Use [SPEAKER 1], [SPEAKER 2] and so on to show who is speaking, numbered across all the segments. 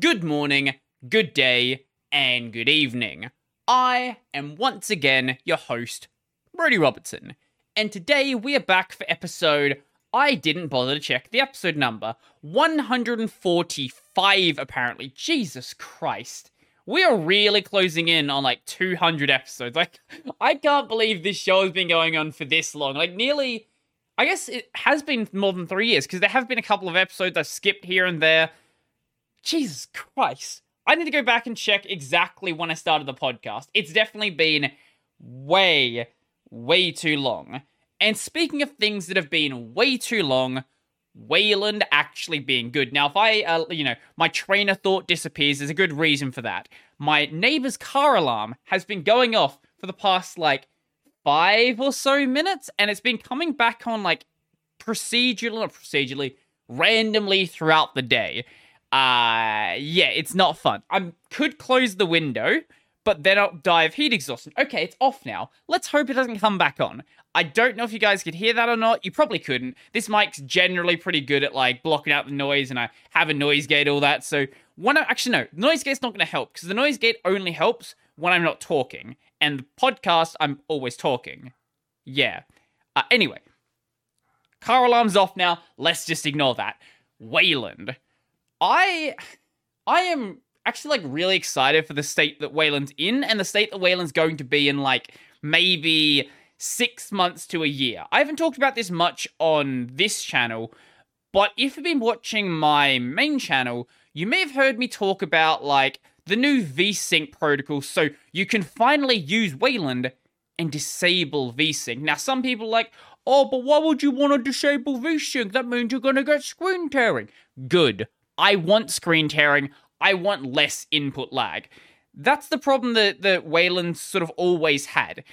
[SPEAKER 1] good morning, good day, and good evening. I am once again your host, Brodie Robertson, and today we are back for episode. I didn't bother to check the episode number 145, apparently. Jesus Christ. We are really closing in on like 200 episodes. Like, I can't believe this show has been going on for this long. Like, nearly. I guess it has been more than three years because there have been a couple of episodes I've skipped here and there. Jesus Christ. I need to go back and check exactly when I started the podcast. It's definitely been way, way too long. And speaking of things that have been way too long, Wayland actually being good. Now, if I, uh, you know, my train of thought disappears, there's a good reason for that. My neighbor's car alarm has been going off for the past, like, five or so minutes, and it's been coming back on, like, procedurally, not procedurally, randomly throughout the day. Uh, yeah, it's not fun. I could close the window, but then I'll die of heat exhaustion. Okay, it's off now. Let's hope it doesn't come back on. I don't know if you guys could hear that or not. You probably couldn't. This mic's generally pretty good at like blocking out the noise, and I have a noise gate, all that. So when I actually no, the noise gate's not going to help because the noise gate only helps when I'm not talking, and the podcast I'm always talking. Yeah. Uh, anyway, car alarm's off now. Let's just ignore that. Wayland. I I am actually like really excited for the state that Wayland's in and the state that Wayland's going to be in like maybe six months to a year. I haven't talked about this much on this channel, but if you've been watching my main channel, you may have heard me talk about like the new VSync protocol so you can finally use Wayland and disable VSync. Now, some people like, oh, but why would you want to disable VSync? That means you're going to get screen tearing. Good. I want screen tearing. I want less input lag. That's the problem that, that Wayland sort of always had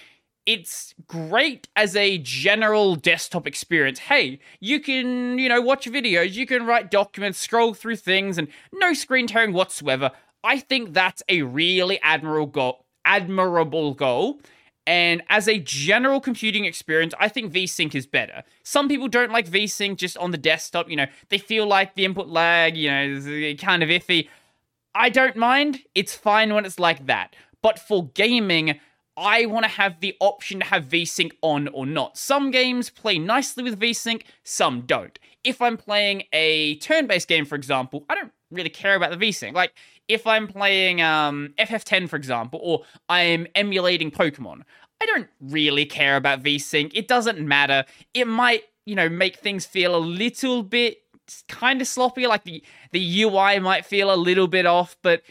[SPEAKER 1] it's great as a general desktop experience. Hey, you can, you know, watch videos, you can write documents, scroll through things, and no screen tearing whatsoever. I think that's a really admirable goal. Admirable goal. And as a general computing experience, I think VSync is better. Some people don't like VSync just on the desktop. You know, they feel like the input lag, you know, is uh, kind of iffy. I don't mind. It's fine when it's like that. But for gaming, I want to have the option to have VSync on or not. Some games play nicely with VSync, some don't. If I'm playing a turn based game, for example, I don't really care about the VSync. Like, if I'm playing um, FF10, for example, or I'm emulating Pokemon, I don't really care about VSync. It doesn't matter. It might, you know, make things feel a little bit kind of sloppy, like the, the UI might feel a little bit off, but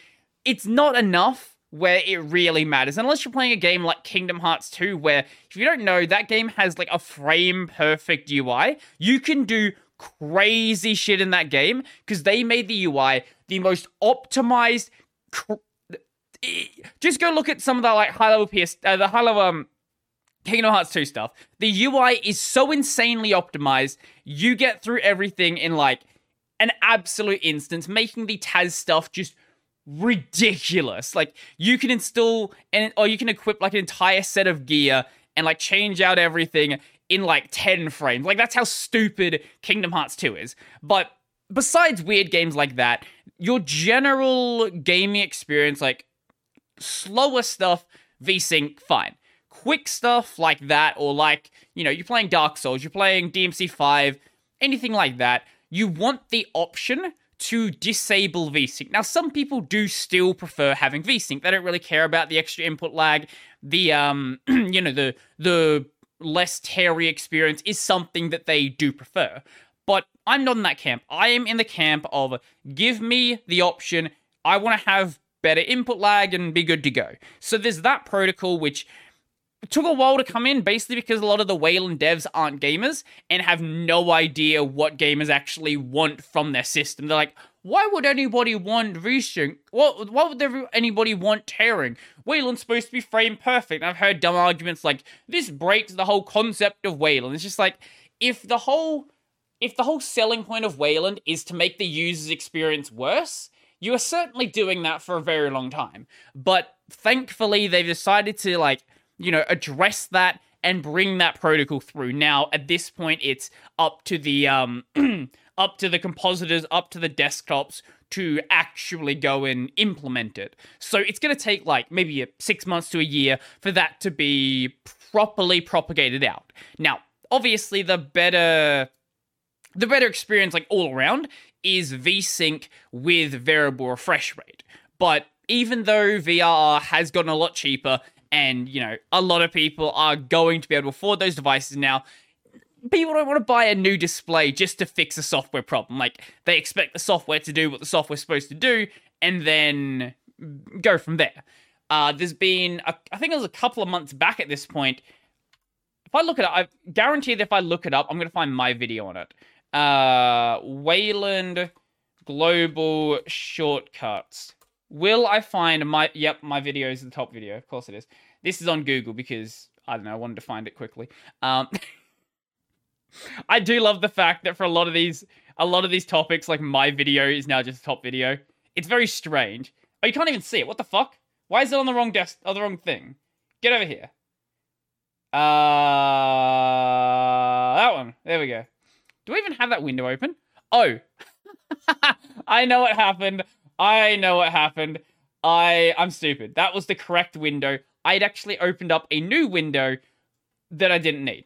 [SPEAKER 1] it's not enough where it really matters. Unless you're playing a game like Kingdom Hearts 2, where if you don't know, that game has like a frame perfect UI. You can do crazy shit in that game because they made the UI the most optimized. Cr- just go look at some of the like high level PS, uh, the high level um, Kingdom Hearts 2 stuff. The UI is so insanely optimized. You get through everything in like an absolute instance, making the TAS stuff just ridiculous. Like you can install and or you can equip like an entire set of gear and like change out everything in like 10 frames. Like that's how stupid Kingdom Hearts 2 is. But besides weird games like that, your general gaming experience like slower stuff VSync fine. Quick stuff like that or like, you know, you're playing Dark Souls, you're playing DMC5, anything like that, you want the option to disable VSync. Now, some people do still prefer having VSync. They don't really care about the extra input lag. The um, you know, the the less teary experience is something that they do prefer. But I'm not in that camp. I am in the camp of give me the option. I want to have better input lag and be good to go. So there's that protocol which took a while to come in, basically because a lot of the Wayland devs aren't gamers and have no idea what gamers actually want from their system. They're like, why would anybody want VSync? What, why would there, anybody want tearing? Wayland's supposed to be frame perfect. I've heard dumb arguments like, this breaks the whole concept of Wayland. It's just like, if the whole if the whole selling point of Wayland is to make the user's experience worse, you are certainly doing that for a very long time. But thankfully, they've decided to like you know, address that and bring that protocol through. Now, at this point, it's up to the um up to the compositors, up to the desktops to actually go and implement it. So it's going to take like maybe six months to a year for that to be properly propagated out. Now, obviously, the better the better experience, like all around, is VSync with variable refresh rate. But even though VR has gotten a lot cheaper, and you know a lot of people are going to be able to afford those devices now, people don't want to buy a new display just to fix a software problem. Like they expect the software to do what the software's supposed to do, and then go from there. Uh, there's been, a, I think it was a couple of months back at this point. If I look at it I guarantee that if I look it up, I'm going to find my video on it. Uh, Wayland Global Shortcuts. Will I find my, yep, my video is the top video. Of course it is. This is on Google because, I don't know, I wanted to find it quickly. Um, I do love the fact that for a lot of these a lot of these topics, like my video is now just top video. It's very strange. Oh, you can't even see it. What the fuck? Why is it on the wrong desk? Oh, the wrong thing. Get over here. Uh, that one. There we go. Do we even have that window open? Oh, I know what happened. I know what happened. I I'm stupid. That was the correct window. I'd actually opened up a new window that I didn't need.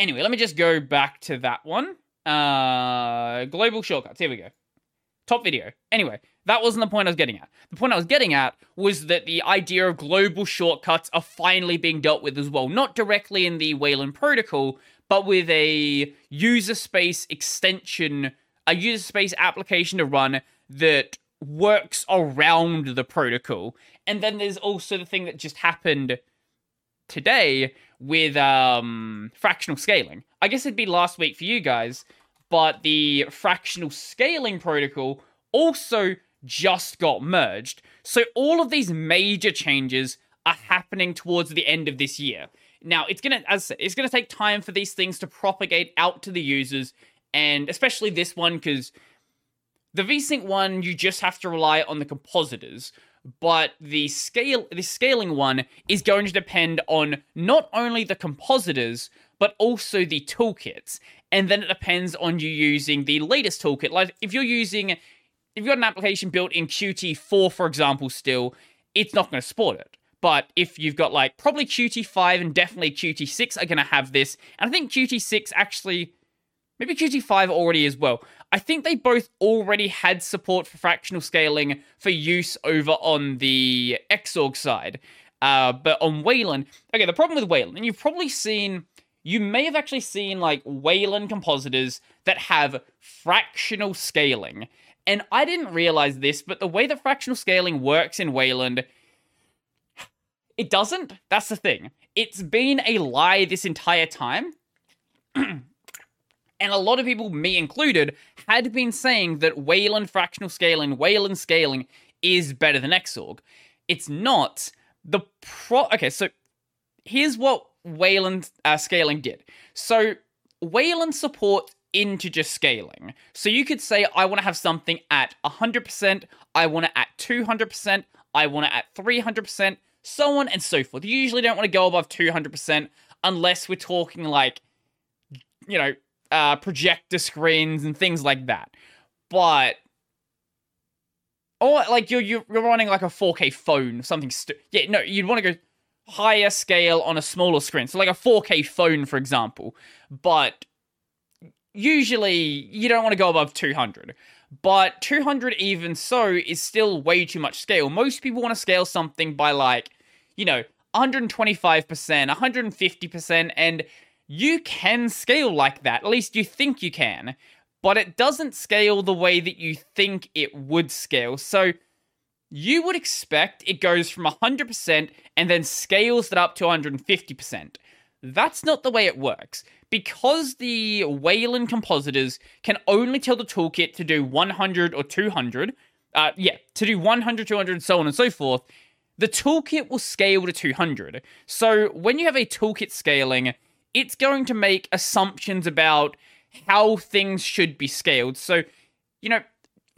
[SPEAKER 1] Anyway, let me just go back to that one. Uh, global shortcuts. Here we go. Top video. Anyway, that wasn't the point I was getting at. The point I was getting at was that the idea of global shortcuts are finally being dealt with as well. Not directly in the Wayland protocol, but with a user space extension, a user space application to run that works around the protocol. And then there's also the thing that just happened today with um, fractional scaling. I guess it'd be last week for you guys, but the fractional scaling protocol also just got merged. So all of these major changes are happening towards the end of this year. Now, it's gonna as said, it's gonna take time for these things to propagate out to the users, and especially this one because the VSync one you just have to rely on the compositors, but the scale the scaling one is going to depend on not only the compositors but also the toolkits. And then it depends on you using the latest toolkit. Like if you're using if you've got an application built in qt4 for example still it's not going to support it. But if you've got like probably qt5 and definitely qt6 are going to have this. And i think qt6 actually maybe qt5 already as well I think they both already had support for fractional scaling for use over on the Xorg side. Uh, but on Wayland, okay, the problem with Wayland, and you've probably seen, you may have actually seen like Wayland compositors that have fractional scaling. And I didn't realize this, but the way that fractional scaling works in Wayland, it doesn't. That's the thing. It's been a lie this entire time. and a lot of people, me included, had been saying that Wayland fractional scaling, Wayland scaling is better than Xorg. It's not. The pro. Okay, so here's what Wayland uh, scaling did. So Wayland support integer scaling. So you could say, I want to have something at 100%, I want it at 200%, I want it at 300%, so on and so forth. You usually don't want to go above 200% unless we're talking like, you know, uh, projector screens and things like that. But or like you're you're running like a 4K phone, something. Stu- yeah, no, you'd want to go higher scale on a smaller screen, so like a 4K phone, for example. But usually you don't want to go above 200. But 200, even so, is still way too much scale. Most people want to scale something by like, you know, 125%, 150%, and you can scale like that. At least you think you can. But it doesn't scale the way that you think it would scale. So you would expect it goes from 100% and then scales that up to 150%. That's not the way it works. Because the Wayland compositors can only tell the toolkit to do 100 or 200, uh, yeah, to do 100, 200, so on and so forth, the toolkit will scale to 200. So when you have a toolkit scaling, it's going to make assumptions about how things should be scaled. So, you know,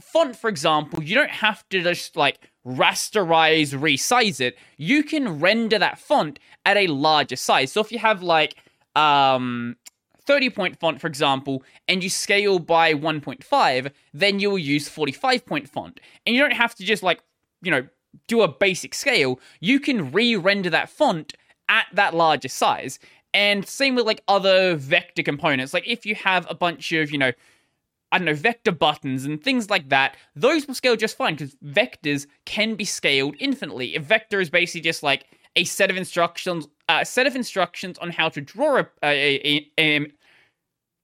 [SPEAKER 1] font, for example, you don't have to just like rasterize, resize it, you can render that font at a larger size. So if you have like um 30 point font, for example, and you scale by 1.5, then you will use 45 point font. And you don't have to just like, you know, do a basic scale. You can re render that font at that larger size. And same with like other vector components. Like if you have a bunch of, you know, I don't know, vector buttons and things like that, those will scale just fine because vectors can be scaled infinitely. A vector is basically just like a set of instructions, uh, a set of instructions on how to draw a, a, a, a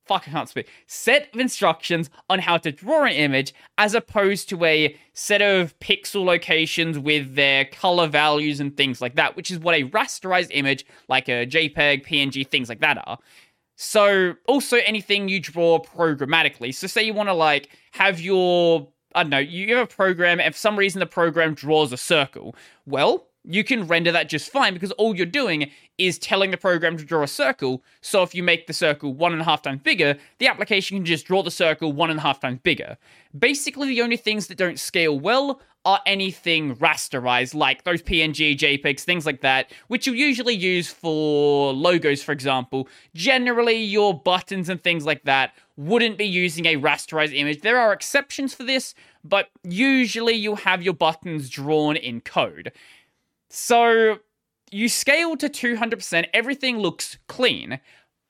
[SPEAKER 1] fuck, I can't speak. Set of instructions on how to draw an image as opposed to a set of pixel locations with their color values and things like that, which is what a rasterized image like a JPEG, PNG, things like that are. So, also anything you draw programmatically. So, say you want to like have your, I don't know, you have a program, and for some reason the program draws a circle. Well, you can render that just fine because all you're doing is telling the program to draw a circle. So if you make the circle one and a half times bigger, the application can just draw the circle one and a half times bigger. Basically, the only things that don't scale well are anything rasterized, like those PNG, JPEGs, things like that, which you usually use for logos, for example. Generally, your buttons and things like that wouldn't be using a rasterized image. There are exceptions for this, but usually you'll have your buttons drawn in code. So you scale to 200%, everything looks clean,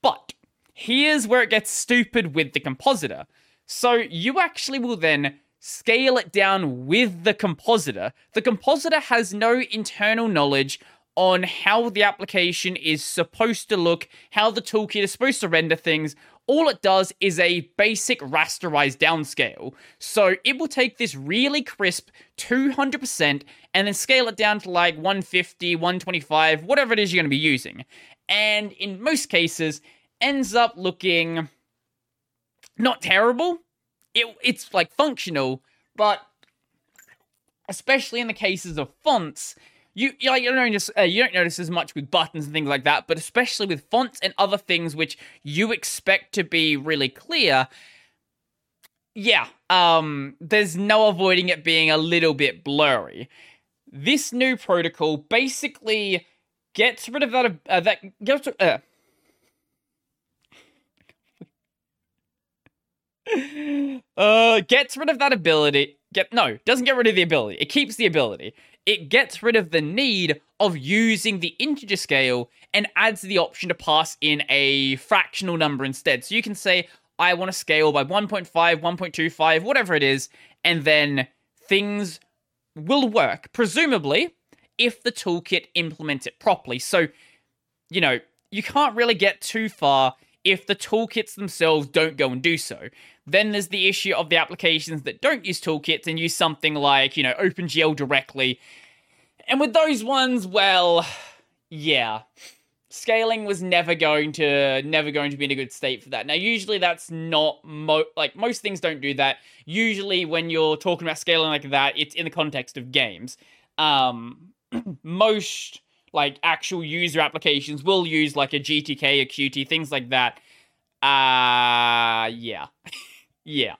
[SPEAKER 1] but here's where it gets stupid with the compositor. So you actually will then scale it down with the compositor. The compositor has no internal knowledge on how the application is supposed to look, how the toolkit is supposed to render things, all it does is a basic rasterized downscale. So it will take this really crisp 200% and then scale it down to like 150, 125, whatever it is you're going to be using. And in most cases, ends up looking not terrible. It, it's like functional, but especially in the cases of fonts, you you, you don't notice uh, you don't notice as much with buttons and things like that, but especially with fonts and other things which you expect to be really clear. Yeah, um, there's no avoiding it being a little bit blurry. This new protocol basically gets rid of that uh, that gets uh, uh, gets rid of that ability. Get no, doesn't get rid of the ability. It keeps the ability it gets rid of the need of using the integer scale and adds the option to pass in a fractional number instead. So you can say, I want to scale by 1.5, 1.25, whatever it is, and then things will work, presumably, if the toolkit implements it properly. So, you know, you can't really get too far if the toolkits themselves don't go and do so. Then there's the issue of the applications that don't use toolkits and use something like, you know, OpenGL directly. And with those ones, well, yeah. Scaling was never going to never going to be in a good state for that. Now, usually that's not mo- like most things don't do that. Usually, when you're talking about scaling like that, it's in the context of games. Um, most like actual user applications will use like a GTK, a Qt, things like that. Uh yeah. yeah.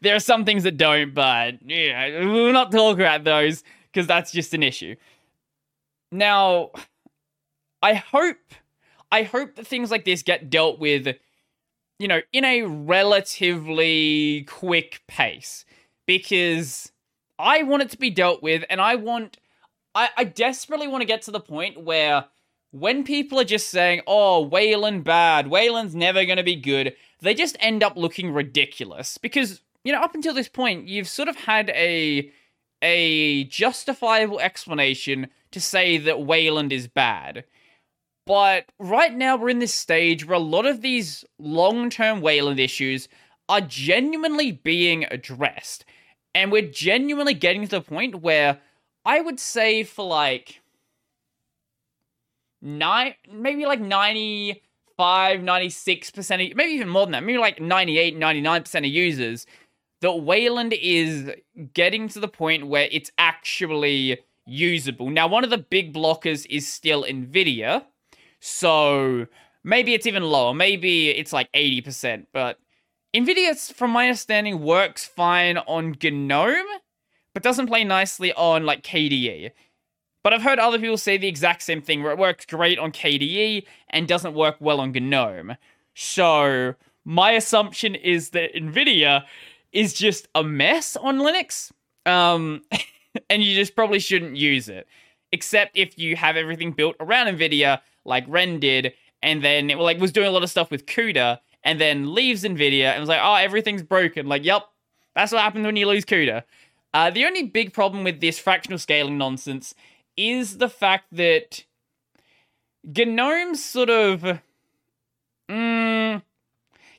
[SPEAKER 1] There are some things that don't, but yeah, we'll not talk about those because that's just an issue. Now, I hope I hope that things like this get dealt with you know, in a relatively quick pace because I want it to be dealt with and I want I, I desperately want to get to the point where when people are just saying, oh, Wayland bad, Wayland's never going to be good, they just end up looking ridiculous. Because, you know, up until this point, you've sort of had a a justifiable explanation to say that Wayland is bad. But right now, we're in this stage where a lot of these long term Wayland issues are genuinely being addressed. And we're genuinely getting to the point where I would say for like nine, maybe like 95, 96%, of, maybe even more than that, maybe like 98, 99% of users, that Wayland is getting to the point where it's actually usable. Now, one of the big blockers is still NVIDIA, so maybe it's even lower. Maybe it's like 80%, but NVIDIA, from my understanding, works fine on GNOME but doesn't play nicely on like KDE. But I've heard other people say the exact same thing, where it works great on KDE and doesn't work well on GNOME. So my assumption is that NVIDIA is just a mess on Linux, um, and you just probably shouldn't use it, except if you have everything built around NVIDIA, like Ren did, and then it like was doing a lot of stuff with CUDA, and then leaves NVIDIA and was like, oh, everything's broken. Like, yep, that's what happens when you lose CUDA. Uh, the only big problem with this fractional scaling nonsense is the fact that GNOME's sort of. Mm,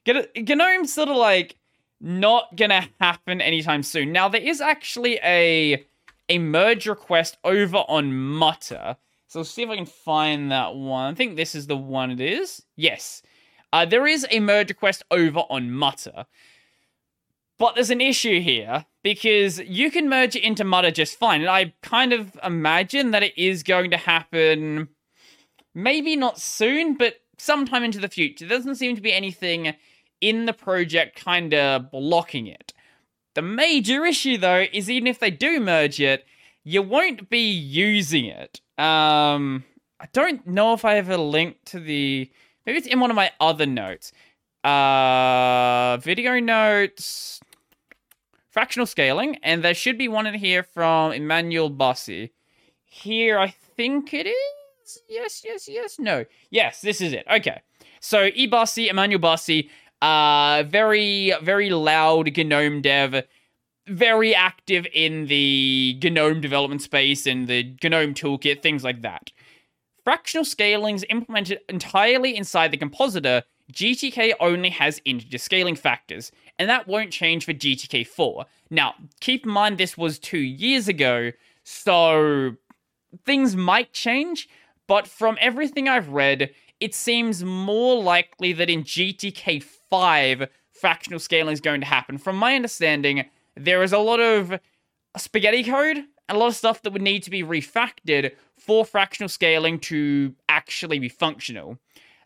[SPEAKER 1] GNOME's sort of like not gonna happen anytime soon. Now, there is actually a a merge request over on Mutter. So let's see if I can find that one. I think this is the one it is. Yes. Uh, there is a merge request over on Mutter. But there's an issue here because you can merge it into Mutter just fine. And I kind of imagine that it is going to happen maybe not soon, but sometime into the future. There doesn't seem to be anything in the project kind of blocking it. The major issue, though, is even if they do merge it, you won't be using it. Um, I don't know if I have a link to the. Maybe it's in one of my other notes. Uh, video notes, fractional scaling, and there should be one in here from Emmanuel Bassi. Here, I think it is. Yes, yes, yes. No. Yes, this is it. Okay. So, E. Bassi, Emmanuel Bassi, uh, very, very loud GNOME dev, very active in the GNOME development space and the GNOME toolkit, things like that. Fractional scaling is implemented entirely inside the compositor GTK only has integer scaling factors, and that won't change for GTK 4. Now, keep in mind this was two years ago, so things might change, but from everything I've read, it seems more likely that in GTK 5, fractional scaling is going to happen. From my understanding, there is a lot of spaghetti code, and a lot of stuff that would need to be refactored for fractional scaling to actually be functional.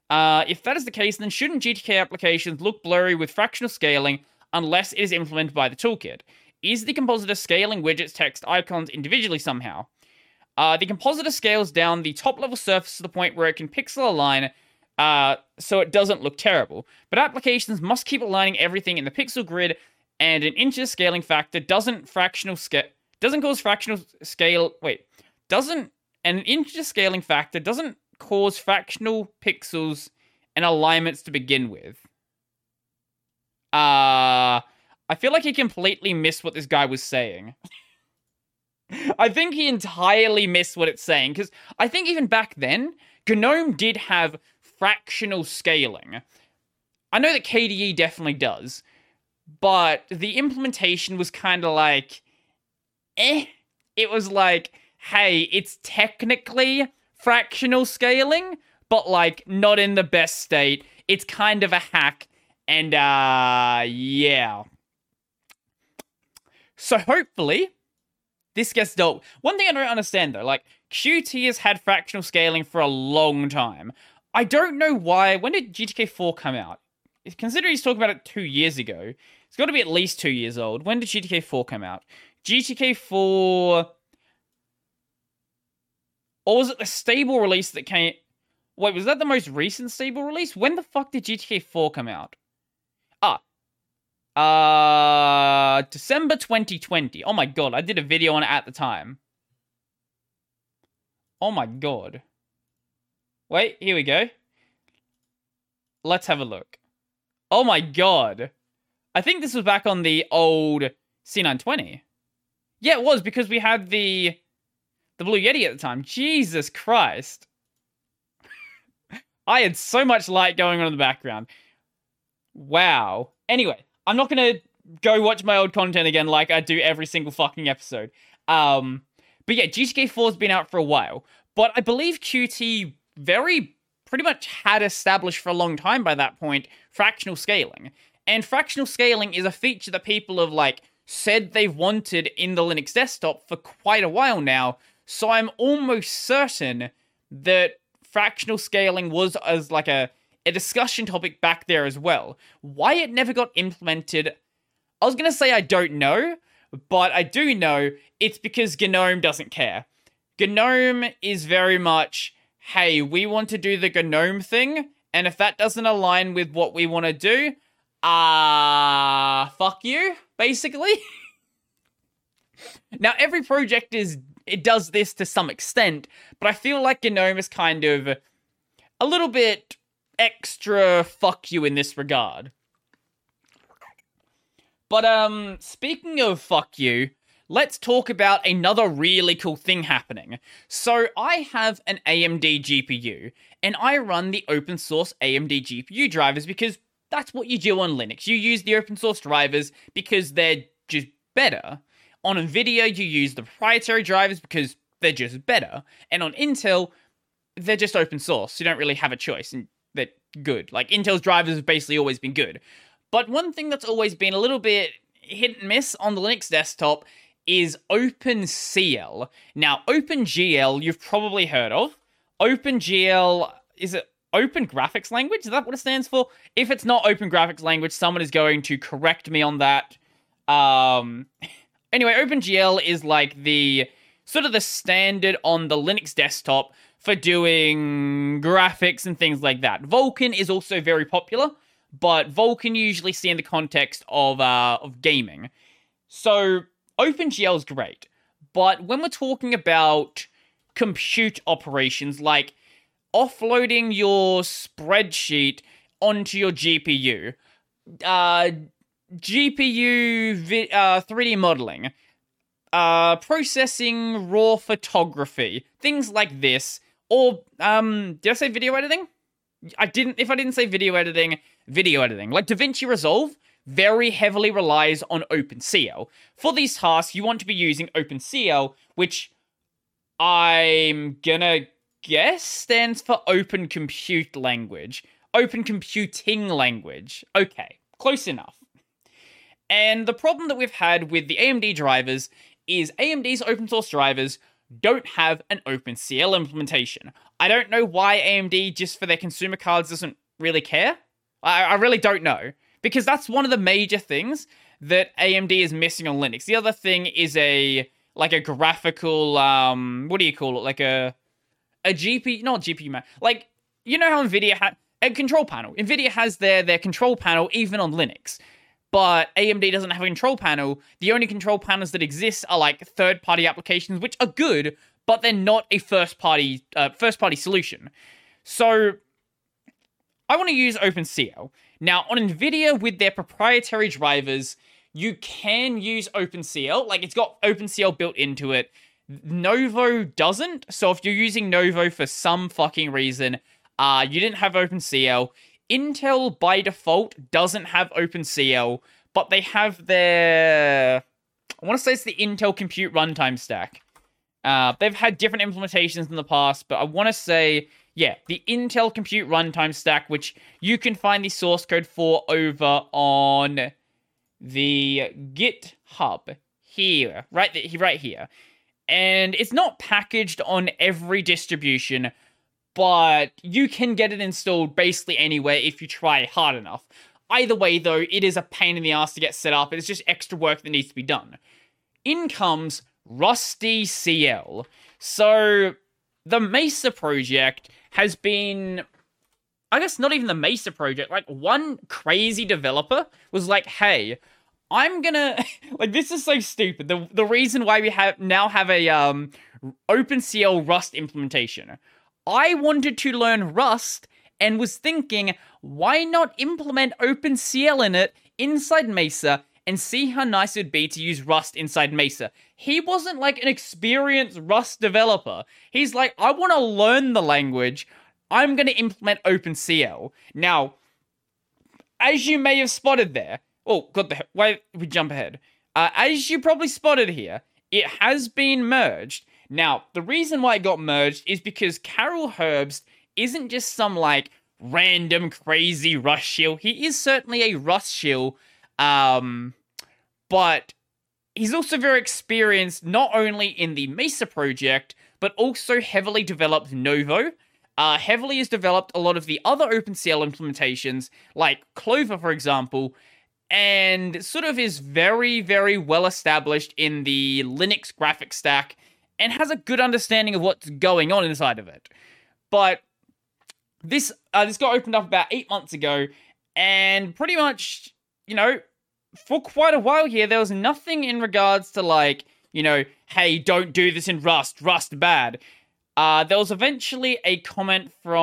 [SPEAKER 1] Uh, if that is the case, then shouldn't GTK applications look blurry with fractional scaling unless it is implemented by the toolkit? Is the compositor scaling widgets text icons individually somehow? Uh, the compositor scales down the top level surface to the point where it can pixel align uh, so it doesn't look terrible. But applications must keep aligning everything in the pixel grid, and an integer scaling factor doesn't fractional scale doesn't cause fractional scale. Wait, doesn't an integer scaling factor doesn't cause fractional pixels and alignments to begin with. Uh, I feel like he completely missed what this guy was saying. I think he entirely missed what it's saying, because I think even back then, GNOME did have fractional scaling. I know that KDE definitely does, but the implementation was kind of like, eh. It was like, hey, it's technically fractional scaling, but like not in the best state. It's kind of a hack, and uh, yeah. So hopefully, this gets dealt. One thing I don't understand though, like Qt has had fractional scaling for a long time. I don't know why. When did GTK 4 come out? Considering he's talking about it two years ago, it's got to be at least two years old. When did GTK 4 come out? GTK 4 or was it the stable release that came? Wait, was that the most recent stable release? When the fuck did GTA 4 come out? Ah. Uh, December 2020. Oh my god, I did a video on it at the time. Oh my god. Wait, here we go. Let's have a look. Oh my god. I think this was back on the old C920. Yeah, it was because we had the the Blue Yeti at the time. Jesus Christ. I had so much light going on in the background. Wow. Anyway, I'm not gonna go watch my old content again like I do every single fucking episode. Um, but yeah, GTK 4's been out for a while, but I believe Qt very pretty much had established for a long time by that point fractional scaling. And fractional scaling is a feature that people have like said they've wanted in the Linux desktop for quite a while now, so I'm almost certain that fractional scaling was as like a a discussion topic back there as well. Why it never got implemented, I was gonna say I don't know, but I do know it's because GNOME doesn't care. GNOME is very much, hey, we want to do the GNOME thing, and if that doesn't align with what we want to do, ah, uh, fuck you, basically. now, every project is it does this to some extent, but I feel like GNOME is kind of a little bit extra fuck you in this regard. But um speaking of fuck you, let's talk about another really cool thing happening. So I have an AMD GPU and I run the open source AMD GPU drivers because that's what you do on Linux. You use the open source drivers because they're just better. On Nvidia, you use the proprietary drivers because they're just better. And on Intel, they're just open source. You don't really have a choice, and they're good. Like Intel's drivers have basically always been good. But one thing that's always been a little bit hit and miss on the Linux desktop is OpenCL. Now, OpenGL, you've probably heard of. OpenGL is it Open Graphics Language? Is that what it stands for? If it's not Open Graphics Language, someone is going to correct me on that. Um, Anyway, OpenGL is like the sort of the standard on the Linux desktop for doing graphics and things like that. Vulkan is also very popular, but Vulkan usually see in the context of uh, of gaming. So OpenGL is great, but when we're talking about compute operations like offloading your spreadsheet onto your GPU, uh, GPU vi- uh, 3D modeling, uh, processing raw photography, things like this, or um, did I say video editing? I didn't. If I didn't say video editing, video editing like DaVinci Resolve very heavily relies on OpenCL. For these tasks, you want to be using OpenCL, which I'm gonna guess stands for Open Compute Language. Open Computing Language. Okay, close enough. And the problem that we've had with the AMD drivers is AMD's open source drivers don't have an OpenCL implementation. I don't know why AMD, just for their consumer cards, doesn't really care. I, I really don't know. Because that's one of the major things that AMD is missing on Linux. The other thing is a like a graphical um what do you call it? Like a a GPU not GPU man. Like you know how Nvidia had a control panel. Nvidia has their their control panel even on Linux but AMD doesn't have a control panel. The only control panels that exist are like third party applications, which are good, but they're not a first party uh, first party solution. So I want to use OpenCL. Now on Nvidia with their proprietary drivers, you can use OpenCL. Like it's got OpenCL built into it. Nouveau doesn't. So if you're using Nouveau for some fucking reason, uh, you didn't have OpenCL, Intel by default doesn't have OpenCL, but they have their. I want to say it's the Intel Compute Runtime Stack. Uh, they've had different implementations in the past, but I want to say, yeah, the Intel Compute Runtime Stack, which you can find the source code for over on the GitHub here, right, right here. And it's not packaged on every distribution, but you can get it installed basically anywhere if you try hard enough. Either way, though, it is a pain in the ass to get set up. It's just extra work that needs to be done. In comes Rusticl. So, the Mesa project has been. I guess not even the Mesa project. Like, one crazy developer was like, hey, I'm gonna. like, this is so stupid. The, the reason why we have now have a um, OpenCL Rust implementation I wanted to learn Rust and was thinking, why not implement OpenCL in it inside Mesa and see how nice it would be to use Rust inside Mesa. He wasn't like an experienced Rust developer. He's like, I want to learn the language. I'm going to implement OpenCL. Now, as you may have spotted there, oh, got the wait, we jump ahead. Uh, as you probably spotted here, it has been merged now, the reason why it got merged is because Karol Herbst isn't just some like random crazy Rust shill. He is certainly a Rust shill, um, but he's also very experienced not only in the Mesa project, but also heavily developed Nouveau. Uh, heavily has developed a lot of the other OpenCL implementations, like Clover, for example. and sort of is very, very well established in the Linux graphic stack and has a good understanding of what's going on inside of it. But this uh, this got opened up about eight months ago, and pretty much, you know, for quite a while here, there was nothing in regards to like, you know, hey, don't do this in Rust, Rust bad. Uh, there was eventually a comment from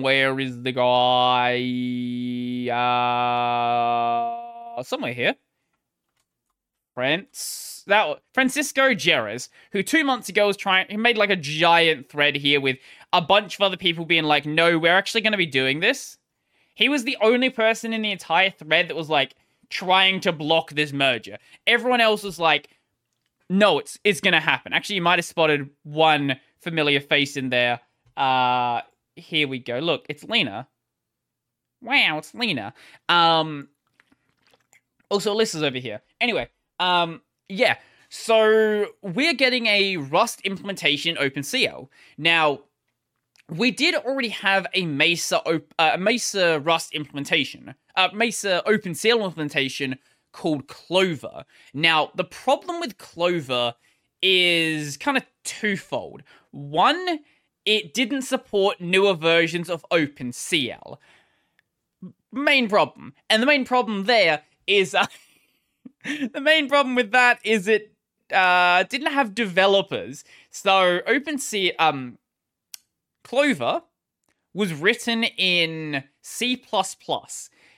[SPEAKER 1] where is the guy? Uh, somewhere here. France that Francisco Jerez, who two months ago was trying, he made like a giant thread here with a bunch of other people being like, "No, we're actually going to be doing this." He was the only person in the entire thread that was like trying to block this merger. Everyone else was like, no, it's it's gonna happen. Actually, you might have spotted one familiar face in there. Uh here we go. Look, it's Lina. Wow, it's Lina. Um also Alyssa's over here. Anyway, um yeah. So we're getting a Rust implementation OpenCL. Now, we did already have a Mesa uh, Mesa Rust implementation, uh, Mesa OpenCL implementation called Clover. Now, the problem with Clover is kind of twofold. One, it didn't support newer versions of OpenCL. Main problem. And the main problem there is uh, the main problem with that is it uh, didn't have developers. So OpenCL um Clover was written in C++.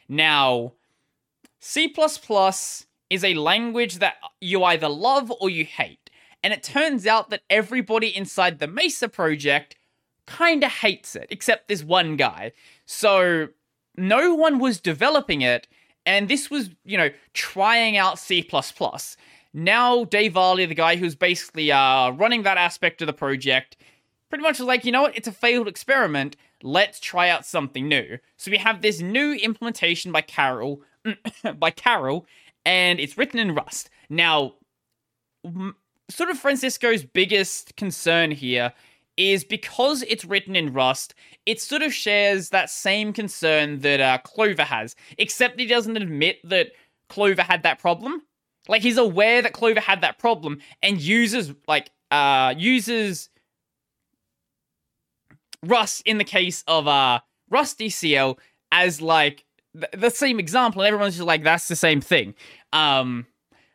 [SPEAKER 1] Now, C is a language that you either love or you hate. And it turns out that everybody inside the Mesa project kinda hates it, except this one guy. So no one was developing it, and this was, you know, trying out C. Now, Dave Airlie, the guy who's basically uh, running that aspect of the project, pretty much was like, you know what, it's a failed experiment. Let's try out something new. So we have this new implementation by Karol, by Karol, and it's written in Rust. Now, sort of Francisco's biggest concern here is because it's written in Rust, it sort of shares that same concern that uh, Clover has, except he doesn't admit that Clover had that problem. Like he's aware that Clover had that problem and uses like uh uses Rust in the case of uh Rusticl as like th- the same example, and everyone's just like, that's the same thing. Um,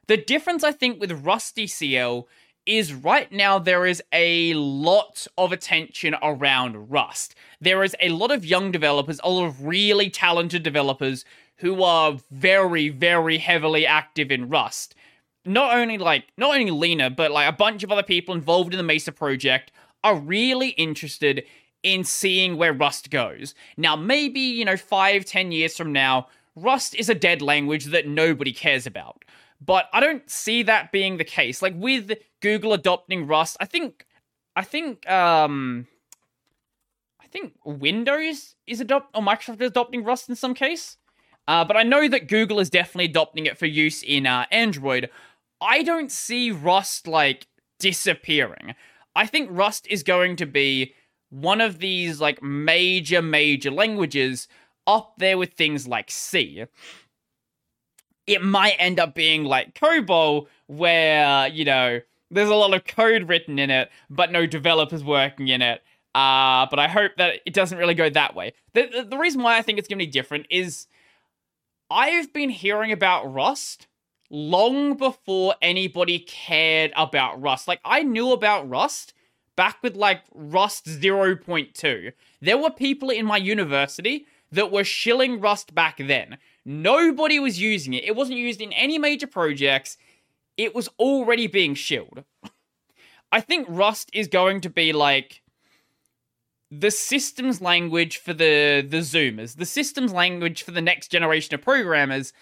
[SPEAKER 1] the difference, I think, with Rusticl is right now there is a lot of attention around Rust. There is a lot of young developers, a lot of really talented developers who are very, very heavily active in Rust. Not only like not only Lina, but like a bunch of other people involved in the Mesa project are really interested in seeing where Rust goes. Now, maybe, you know, five, ten years from now, Rust is a dead language that nobody cares about. But I don't see that being the case. Like with Google adopting Rust, I think I think um I think Windows is adopt or Microsoft is adopting Rust in some case. Uh, but I know that Google is definitely adopting it for use in uh, Android. I don't see Rust like disappearing. I think Rust is going to be one of these like major major languages up there with things like C. It might end up being like COBOL where, you know, there's a lot of code written in it, but no developers working in it. Uh, but I hope that it doesn't really go that way. The, the, the reason why I think it's going to be different is I've been hearing about Rust long before anybody cared about Rust. Like, I knew about Rust back with like Rust 0.2. There were people in my university that were shilling Rust back then. Nobody was using it. It wasn't used in any major projects. It was already being shilled. I think Rust is going to be like the systems language for the the zoomers, the systems language for the next generation of programmers,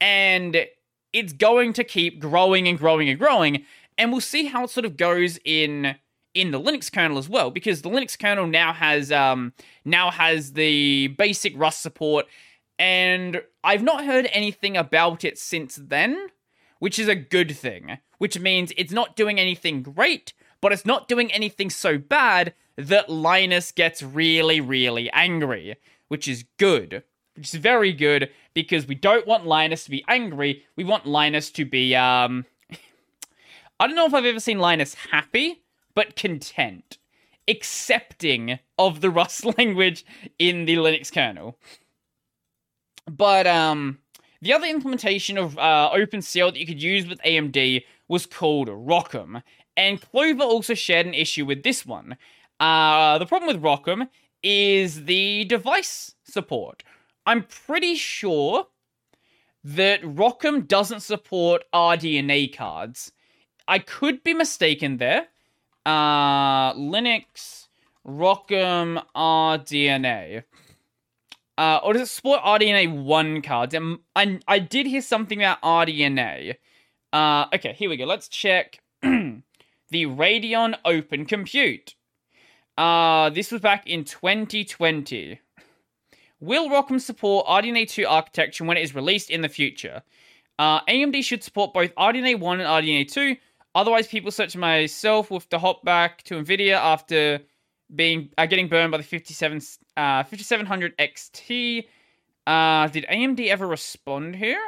[SPEAKER 1] and it's going to keep growing and growing and growing, and we'll see how it sort of goes in in the Linux kernel as well, because the Linux kernel now has um, now has the basic Rust support, and I've not heard anything about it since then, which is a good thing. Which means it's not doing anything great, but it's not doing anything so bad that Linus gets really, really angry, which is good. which is very good because we don't want Linus to be angry. We want Linus to be, um, I don't know if I've ever seen Linus happy, but content, accepting of the Rust language in the Linux kernel. But, um, the other implementation of uh, OpenCL that you could use with AMD was called ROCm, and Clover also shared an issue with this one. Uh, the problem with ROCm is the device support. I'm pretty sure that ROCm doesn't support RDNA cards. I could be mistaken there. Uh, Linux ROCm RDNA. Uh, or does it support RDNA 1 cards? And I, I did hear something about RDNA. Uh, okay, here we go. Let's check the Radeon Open Compute. Uh, this was back in 2020. Will ROCm support RDNA 2 architecture when it is released in the future? Uh, AMD should support both RDNA 1 and RDNA 2. Otherwise, people such as myself will have to hop back to NVIDIA after being uh, getting burned by the 57 uh, 5700 XT. Uh, did AMD ever respond here?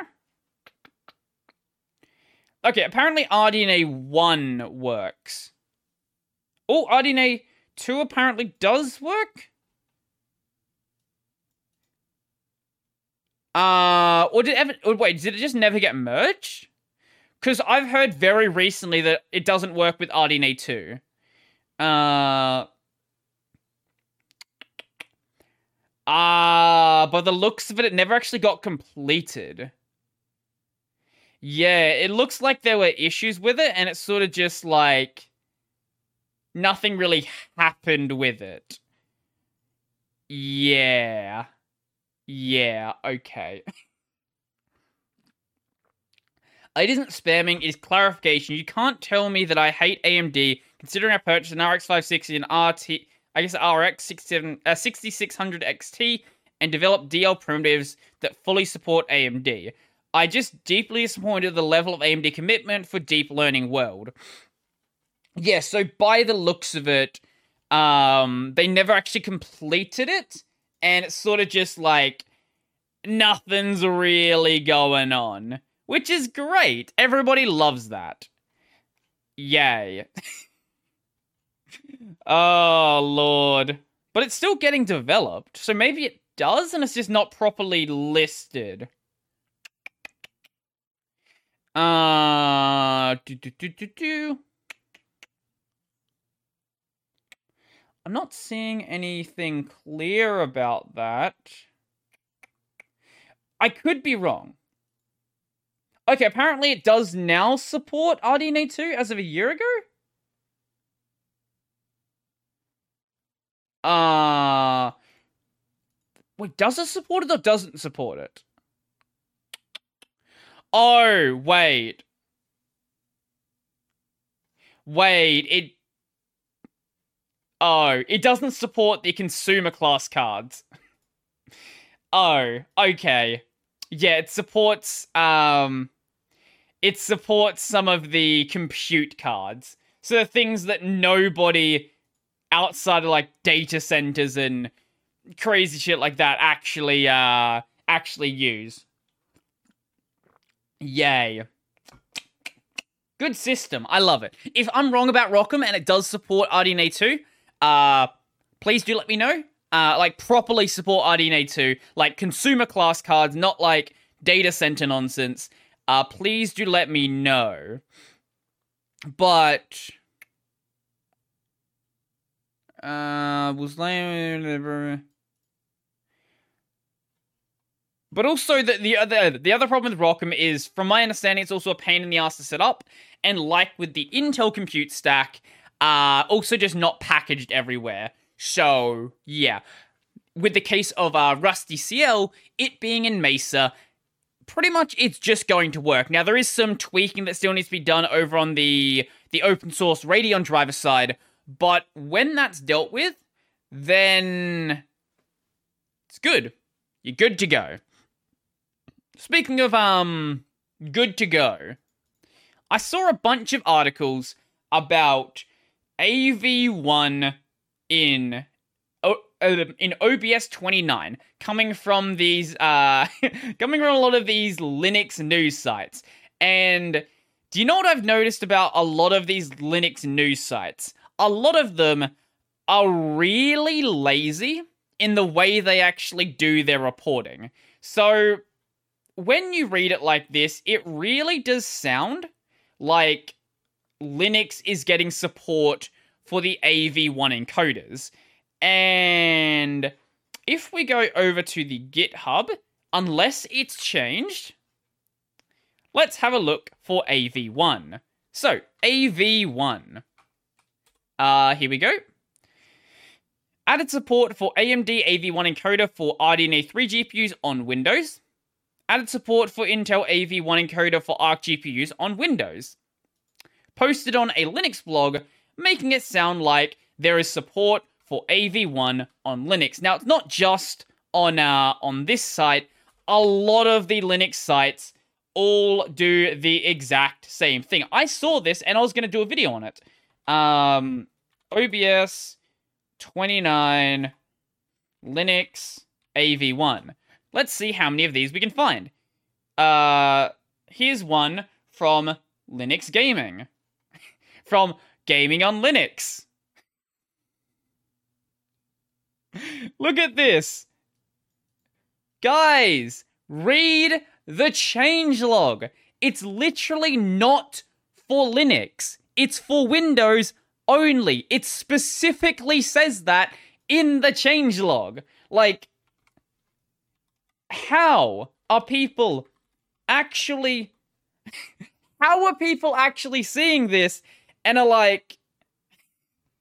[SPEAKER 1] Okay, apparently RDNA 1 works. Oh, RDNA 2 apparently does work? Uh, or did ever, or wait, did it just never get merged? Because I've heard very recently that it doesn't work with RDNA 2. Uh, Ah, uh, but the looks of it, it never actually got completed. Yeah, it looks like there were issues with it, and it's sort of just like nothing really happened with it. Yeah. Yeah, okay. it isn't spamming, it is clarification. You can't tell me that I hate AMD considering I purchased an RX 560 and RT I guess RX 67, uh, 6600 XT and develop DL primitives that fully support AMD. I just deeply disappointed the level of AMD commitment for deep learning world. Yeah, so by the looks of it, um, they never actually completed it, and it's sort of just like nothing's really going on, which is great. Everybody loves that. Yay. Oh, Lord. But it's still getting developed, so maybe it does and it's just not properly listed. Uh. I'm not seeing anything clear about that. I could be wrong. Okay, apparently it does now support RDNA 2 as of a year ago? Uh wait, does it support it or doesn't support it? Oh, wait. Wait, it Oh, it doesn't support the consumer class cards. oh, okay. Yeah, it supports um it supports some of the compute cards. So the things that nobody outside of like data centers and crazy shit like that actually uh actually use. Yay. Good system. I love it. If I'm wrong about ROCm and it does support RDNA 2, uh please do let me know. Uh like properly support RDNA 2, like consumer class cards, not like data center nonsense. Uh please do let me know. But uh, was like, but also the the other the other problem with ROCm is, from my understanding, it's also a pain in the ass to set up, and like with the Intel compute stack, uh, also just not packaged everywhere. So yeah, with the case of uh, Rusticl, it being in Mesa, pretty much it's just going to work. Now there is some tweaking that still needs to be done over on the the open source Radeon driver side, but when that's dealt with, then it's good. You're good to go. Speaking of um good to go, I saw a bunch of articles about AV1 in uh, in OBS 29 coming from these uh coming from a lot of these Linux news sites. And do you know what I've noticed about a lot of these Linux news sites? A lot of them are really lazy in the way they actually do their reporting. So when you read it like this, it really does sound like Linux is getting support for the AV1 encoders. And if we go over to the GitHub, unless it's changed, let's have a look for AV1. So, AV1. Uh, here we go. Added support for AMD AV1 encoder for RDNA 3 GPUs on Windows. Added support for Intel AV1 encoder for ARC GPUs on Windows. Posted on a Linux blog, making it sound like there is support for AV1 on Linux. Now, it's not just on uh, on this site. A lot of the Linux sites all do the exact same thing. I saw this and I was going to do a video on it. Um, OBS 29 Linux AV1. Let's see how many of these we can find. Uh, here's one from Linux Gaming. from Gaming on Linux. Look at this. Guys, read the changelog. It's literally not for Linux. It's for Windows only. It specifically says that in the changelog. Like, how are people actually. how are people actually seeing this and are like.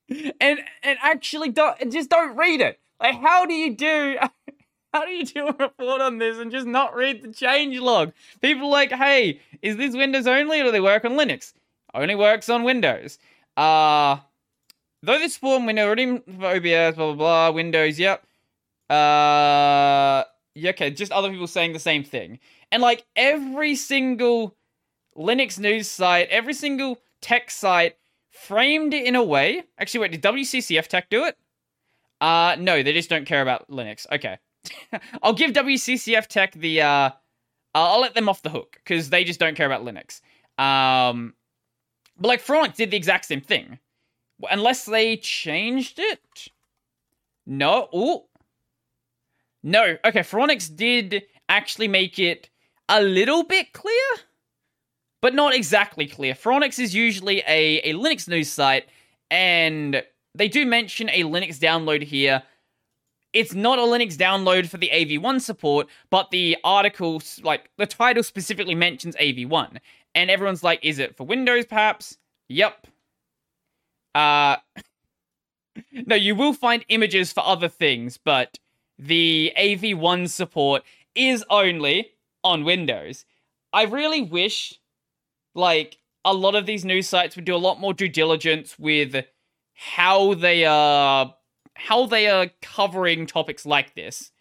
[SPEAKER 1] And and actually don't just don't read it. Like how do you do how do you do a report on this and just not read the change log? People like, hey, is this Windows only or do they work on Linux? Only works on Windows. Uh, though this form window already OBS, blah, blah, blah, Windows, yep. Uh, yeah, okay, just other people saying the same thing. And like every single Linux news site, every single tech site framed it in a way. Actually, wait, did WCCF Tech do it? Uh, no, they just don't care about Linux. Okay. I'll give WCCF Tech the, uh, I'll let them off the hook because they just don't care about Linux. Um, but like Phoronix did the exact same thing. Unless they changed it. No. Ooh. No. Okay, Phoronix did actually make it a little bit clear, but not exactly clear. Phoronix is usually a, a Linux news site, and they do mention a Linux download here. It's not a Linux download for the AV1 support, but the article, like the title specifically mentions AV1. And everyone's like, is it for Windows perhaps? Yep. Uh, no, you will find images for other things, but the AV1 support is only on Windows. I really wish, like, a lot of these news sites would do a lot more due diligence with how they are how they are covering topics like this.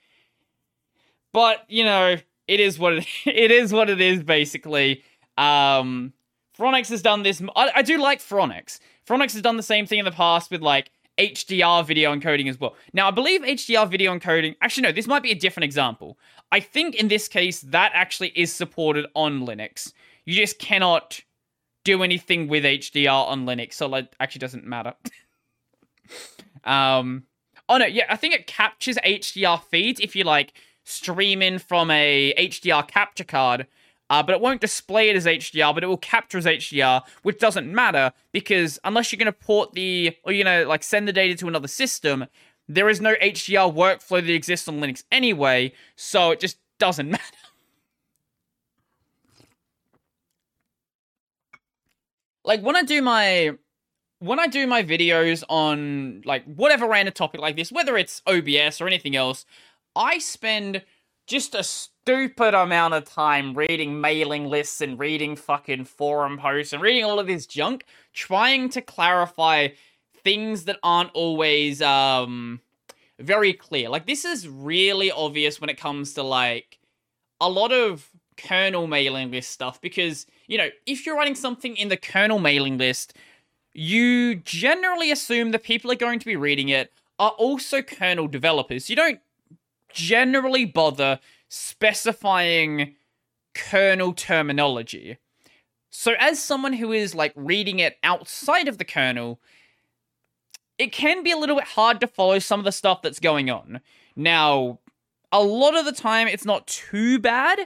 [SPEAKER 1] But you know, it is what it, it is. What it is, basically. Um, Phoronix has done this. I, I do like Phoronix. Phoronix has done the same thing in the past with like HDR video encoding as well. Now, I believe HDR video encoding. Actually, no, this might be a different example. I think in this case, that actually is supported on Linux. You just cannot do anything with HDR on Linux, so it actually doesn't matter. um, oh no, yeah, I think it captures HDR feeds if you like stream in from a HDR capture card uh, but it won't display it as HDR, but it will capture as HDR, which doesn't matter because unless you're going to port the, or you're going to like send the data to another system, there is no HDR workflow that exists on Linux anyway, so it just doesn't matter. like when I do my when I do my videos on like whatever random topic like this, whether it's OBS or anything else, I spend just a stupid amount of time reading mailing lists and reading fucking forum posts and reading all of this junk, trying to clarify things that aren't always um very clear. Like this is really obvious when it comes to like a lot of kernel mailing list stuff because, you know, if you're writing something in the kernel mailing list, you generally assume that people are going to be reading it are also kernel developers. You don't generally bother specifying kernel terminology. So, as someone who is like reading it outside of the kernel, it can be a little bit hard to follow some of the stuff that's going on. Now, a lot of the time, it's not too bad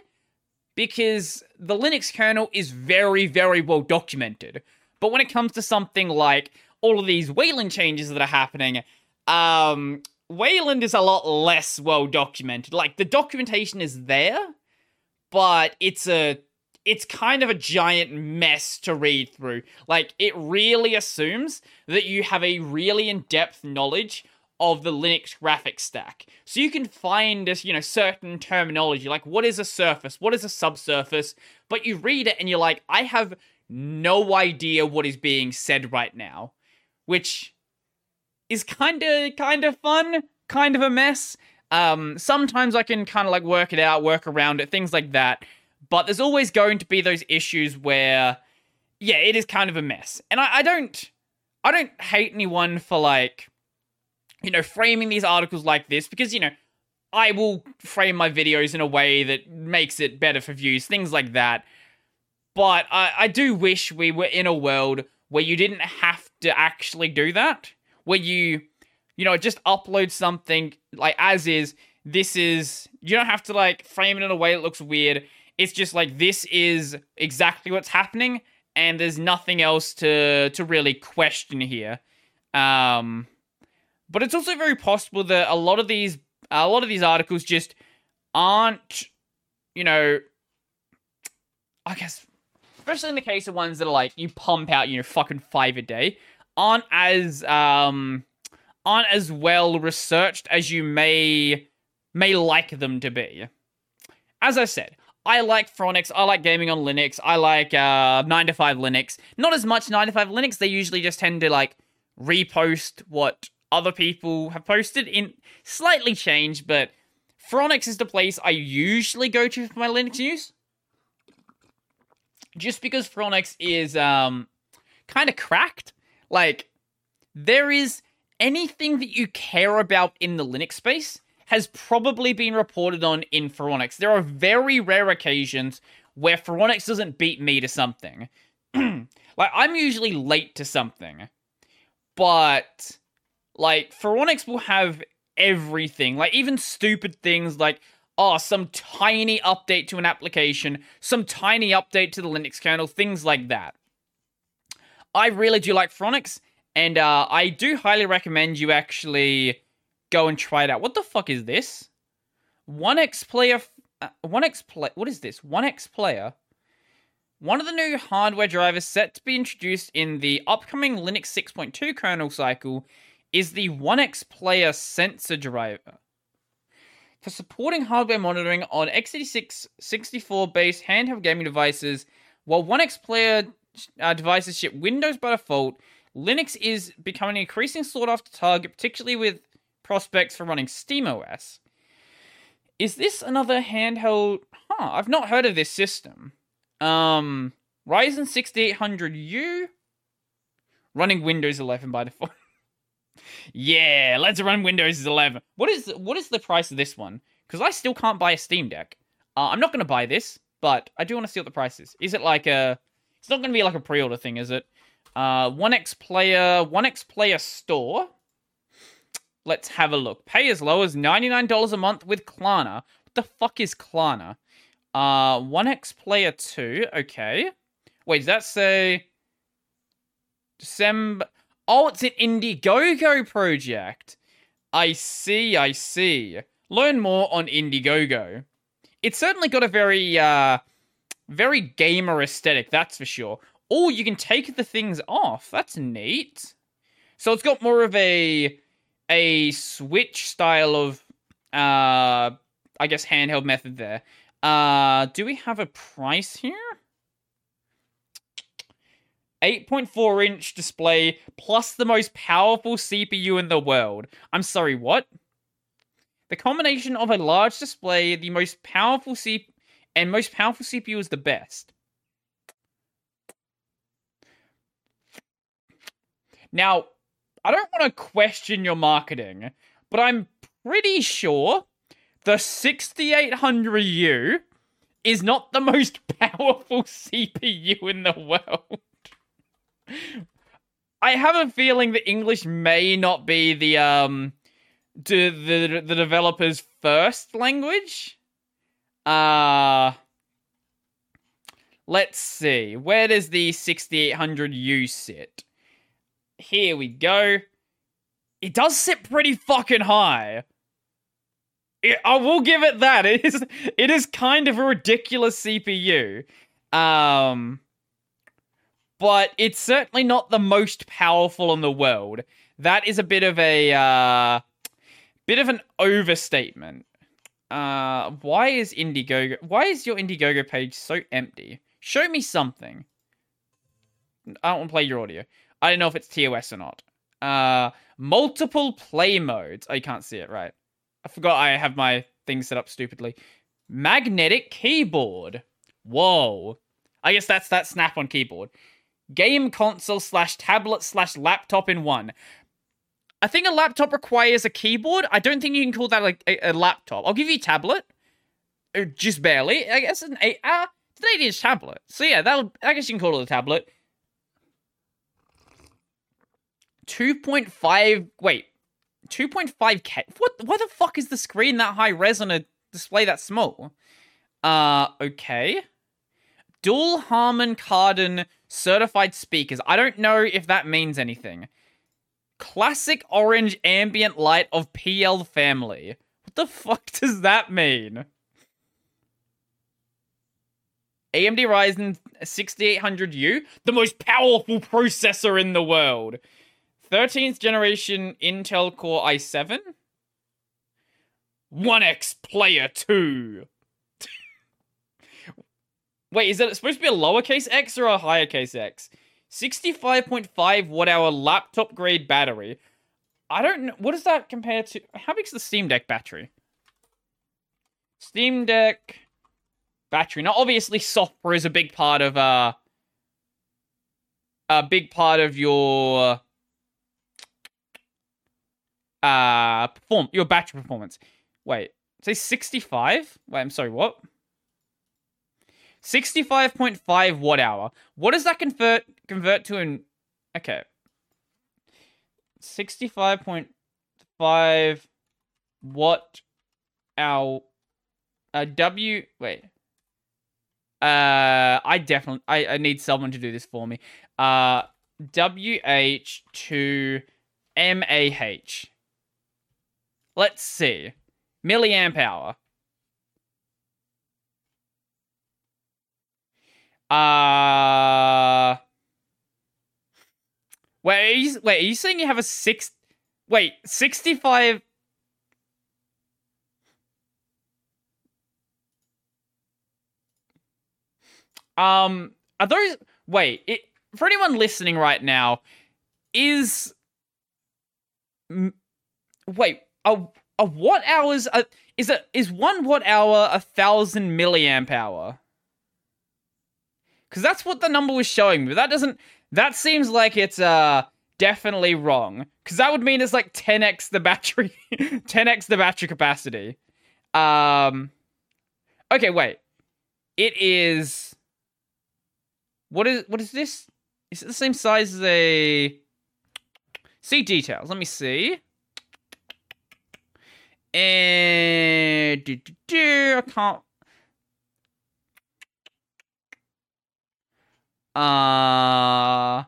[SPEAKER 1] because the Linux kernel is very, very well documented. But when it comes to something like all of these Wayland changes that are happening, um, Wayland is a lot less well documented. Like the documentation is there, but it's a it's kind of a giant mess to read through. Like it really assumes that you have a really in-depth knowledge of the Linux graphics stack. So you can find this, you know, certain terminology, like what is a surface, what is a subsurface, but you read it and you're like, I have no idea what is being said right now, which is kind of kind of fun, kind of a mess. Um, sometimes I can kind of like work it out, work around it, things like that. But there's always going to be those issues where, yeah, it is kind of a mess. And I, I don't, I don't hate anyone for like, you know, framing these articles like this because you know, I will frame my videos in a way that makes it better for views, things like that. But I, I do wish we were in a world where you didn't have to actually do that. Where you, you know, just upload something like as is. This is, you don't have to like frame it in a way that looks weird. It's just like this is exactly what's happening, and there's nothing else to to really question here. Um, but it's also very possible that a lot of these a lot of these articles just aren't, you know, I guess especially in the case of ones that are like you pump out, you know, fucking five a day, aren't as um aren't as well researched as you may may like them to be. As I said, I like Phoronix, I like gaming on Linux, I like uh 9 to 5 Linux. Not as much 9 to 5 Linux, they usually just tend to like repost what other people have posted in slightly changed, but Phoronix is the place I usually go to for my Linux news just because Phoronix is um kind of cracked. Like there is anything that you care about in the Linux space has probably been reported on in Phoronix. There are very rare occasions where Phoronix doesn't beat me to something. like I'm usually late to something. But like Phoronix will have everything. Like even stupid things like oh, some tiny update to an application, some tiny update to the Linux kernel, things like that. I really do like Phoronix, and uh, I do highly recommend you actually go and try it out. What the fuck is this? 1x player. Uh, 1x play. What is this? 1x player. One of the new hardware drivers set to be introduced in the upcoming Linux 6.2 kernel cycle is the 1x player sensor driver for supporting hardware monitoring on x86 64 based handheld gaming devices. While 1X player uh, devices ship Windows by default, Linux is becoming an increasingly sought after target, particularly with prospects for running SteamOS. Is this another handheld? Huh, I've not heard of this system. Um, Ryzen 6800U running Windows 11 by default. Yeah, let's run Windows 11. What is what is the price of this one? Because I still can't buy a Steam Deck. Uh, I'm not going to buy this, but I do want to see what the price is. Is it like a? It's not going to be like a pre-order thing, is it? Uh, 1x player, 1x player store. Let's have a look. Pay as low as $99 a month with Klarna. What the fuck is Klarna? Uh, 1x player 2. Okay. Wait, does that say December? Oh, it's an Indiegogo project. I see, I see. Learn more on Indiegogo. It's certainly got a very, uh, very gamer aesthetic, that's for sure. Oh, you can take the things off. That's neat. So it's got more of a, a Switch style of, uh, I guess handheld method there. Uh, do we have a price here? 8.4 inch display plus the most powerful CPU in the world. I'm sorry, what? The combination of a large display, the most powerful CPU, and most powerful CPU is the best. Now, I don't want to question your marketing, but I'm pretty sure the 6800U is not the most powerful CPU in the world. I have a feeling that English may not be the um the the, the developer's first language. Uh Let's see. Where does the 6800U sit? Here we go. It does sit pretty fucking high. It, I will give it that. It is it is kind of a ridiculous CPU. Um but it's certainly not the most powerful in the world. That is a bit of a uh bit of an overstatement. Uh why is Indiegogo why is your Indiegogo page so empty? Show me something. I don't want to play your audio. I don't know if it's TOS or not. Uh, multiple play modes. Oh, can't see it, right? I forgot I have my thing set up stupidly. Magnetic keyboard. Whoa. I guess that's that snap on keyboard. Game console slash tablet slash laptop in one. I think a laptop requires a keyboard. I don't think you can call that a, a laptop. I'll give you a tablet. Uh, just barely. I guess an eight. Uh, it's an 8 inch tablet. So yeah, that'll I guess you can call it a tablet. 2.5 wait. 2.5k. What why the fuck is the screen that high res on a display that small? Uh okay. Dual Harman Kardon certified speakers. I don't know if that means anything. Classic orange ambient light of PL family. What the fuck does that mean? AMD Ryzen 6800U, the most powerful processor in the world. 13th generation Intel Core i7. 1X Player 2. Wait, is it supposed to be a lowercase x or a higher case x? 65.5 watt hour laptop grade battery. I don't know. What does that compare to? How big's the Steam Deck battery? Steam Deck battery. Now, obviously, software is a big part of uh, a big part of your uh perform your battery performance. Wait, say 65? Wait, I'm sorry, what? 65.5 watt hour. What does that convert convert to in okay. 65.5 watt hour uh W wait. Uh I definitely I, I need someone to do this for me. Uh WH to MAH. Let's see. Milliamp hour. Uh Wait, are you, wait, are you saying you have a six Wait, 65 Um are those wait, it for anyone listening right now is wait, a a watt hours a, is it is one watt hour a thousand milliamp hour? Because that's what the number was showing me. That doesn't. That seems like it's uh definitely wrong. Because that would mean it's like 10x the battery, 10x the battery capacity. Um. Okay, wait. It is. What is what is this? Is it the same size as a? See details. Let me see. And do, do, do, I can't. Uh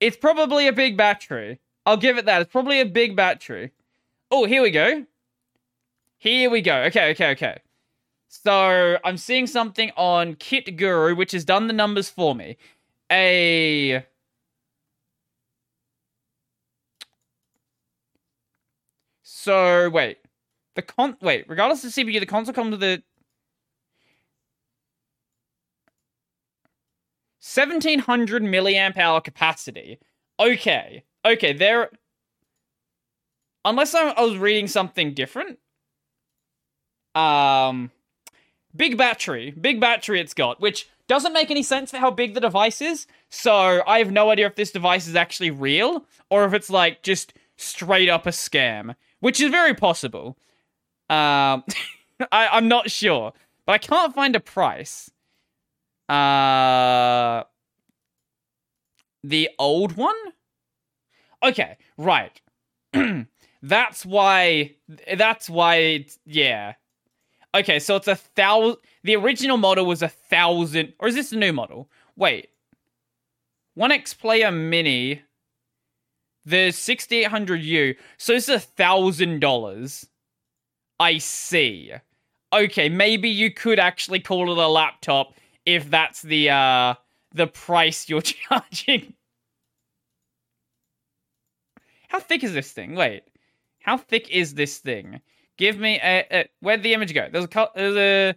[SPEAKER 1] It's probably a big battery. I'll give it that. It's probably a big battery. Oh, here we go. Here we go. Okay, okay, okay. So I'm seeing something on KitGuru, which has done the numbers for me. A So wait, the con wait. Regardless of CPU, the console comes with a 1700 milliamp hour capacity. Okay, okay. There, unless I, was reading something different. Um, big battery, big battery. It's got which Doesn't make any sense for how big the device is. So I have no idea if this device is actually real or if it's like just straight up a scam, which is very possible. Um, I, I'm not sure, but I can't find a price. Uh, the old one? Okay, right. that's why. That's why. It's, yeah. Okay, so it's a thousand. The original model was a thousand, or is this a new model? Wait. One X Player Mini. The 6800U. So it's a thousand dollars. I see. Okay, maybe you could actually call it a laptop if that's the uh the price you're charging. How thick is this thing? Wait. How thick is this thing? Give me a, a where'd the image go? There's a there's a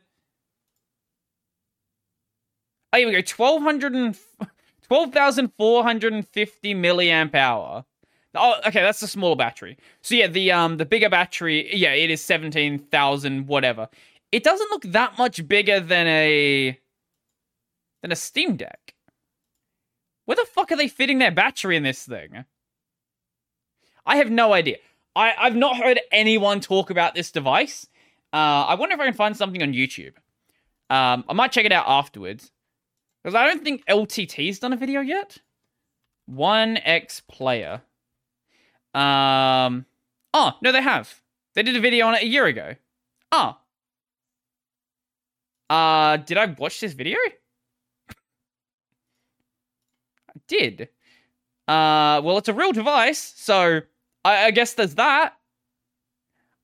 [SPEAKER 1] Oh, here we go. 1200 and 12,450 milliamp hour. Oh, okay, that's the small battery. So yeah, the um the bigger battery, yeah, it is 17,000 whatever. It doesn't look that much bigger than a than a Steam Deck. Where the fuck are they fitting their battery in this thing? I have no idea. I, I've not heard anyone talk about this device. Uh, I wonder if I can find something on YouTube. Um, I might check it out afterwards. Because I don't think LTT's done a video yet. 1X Player. Um, oh, no, they have. They did a video on it a year ago. Oh. Uh, did I watch this video? I did. Uh, well, it's a real device, so I, I guess there's that.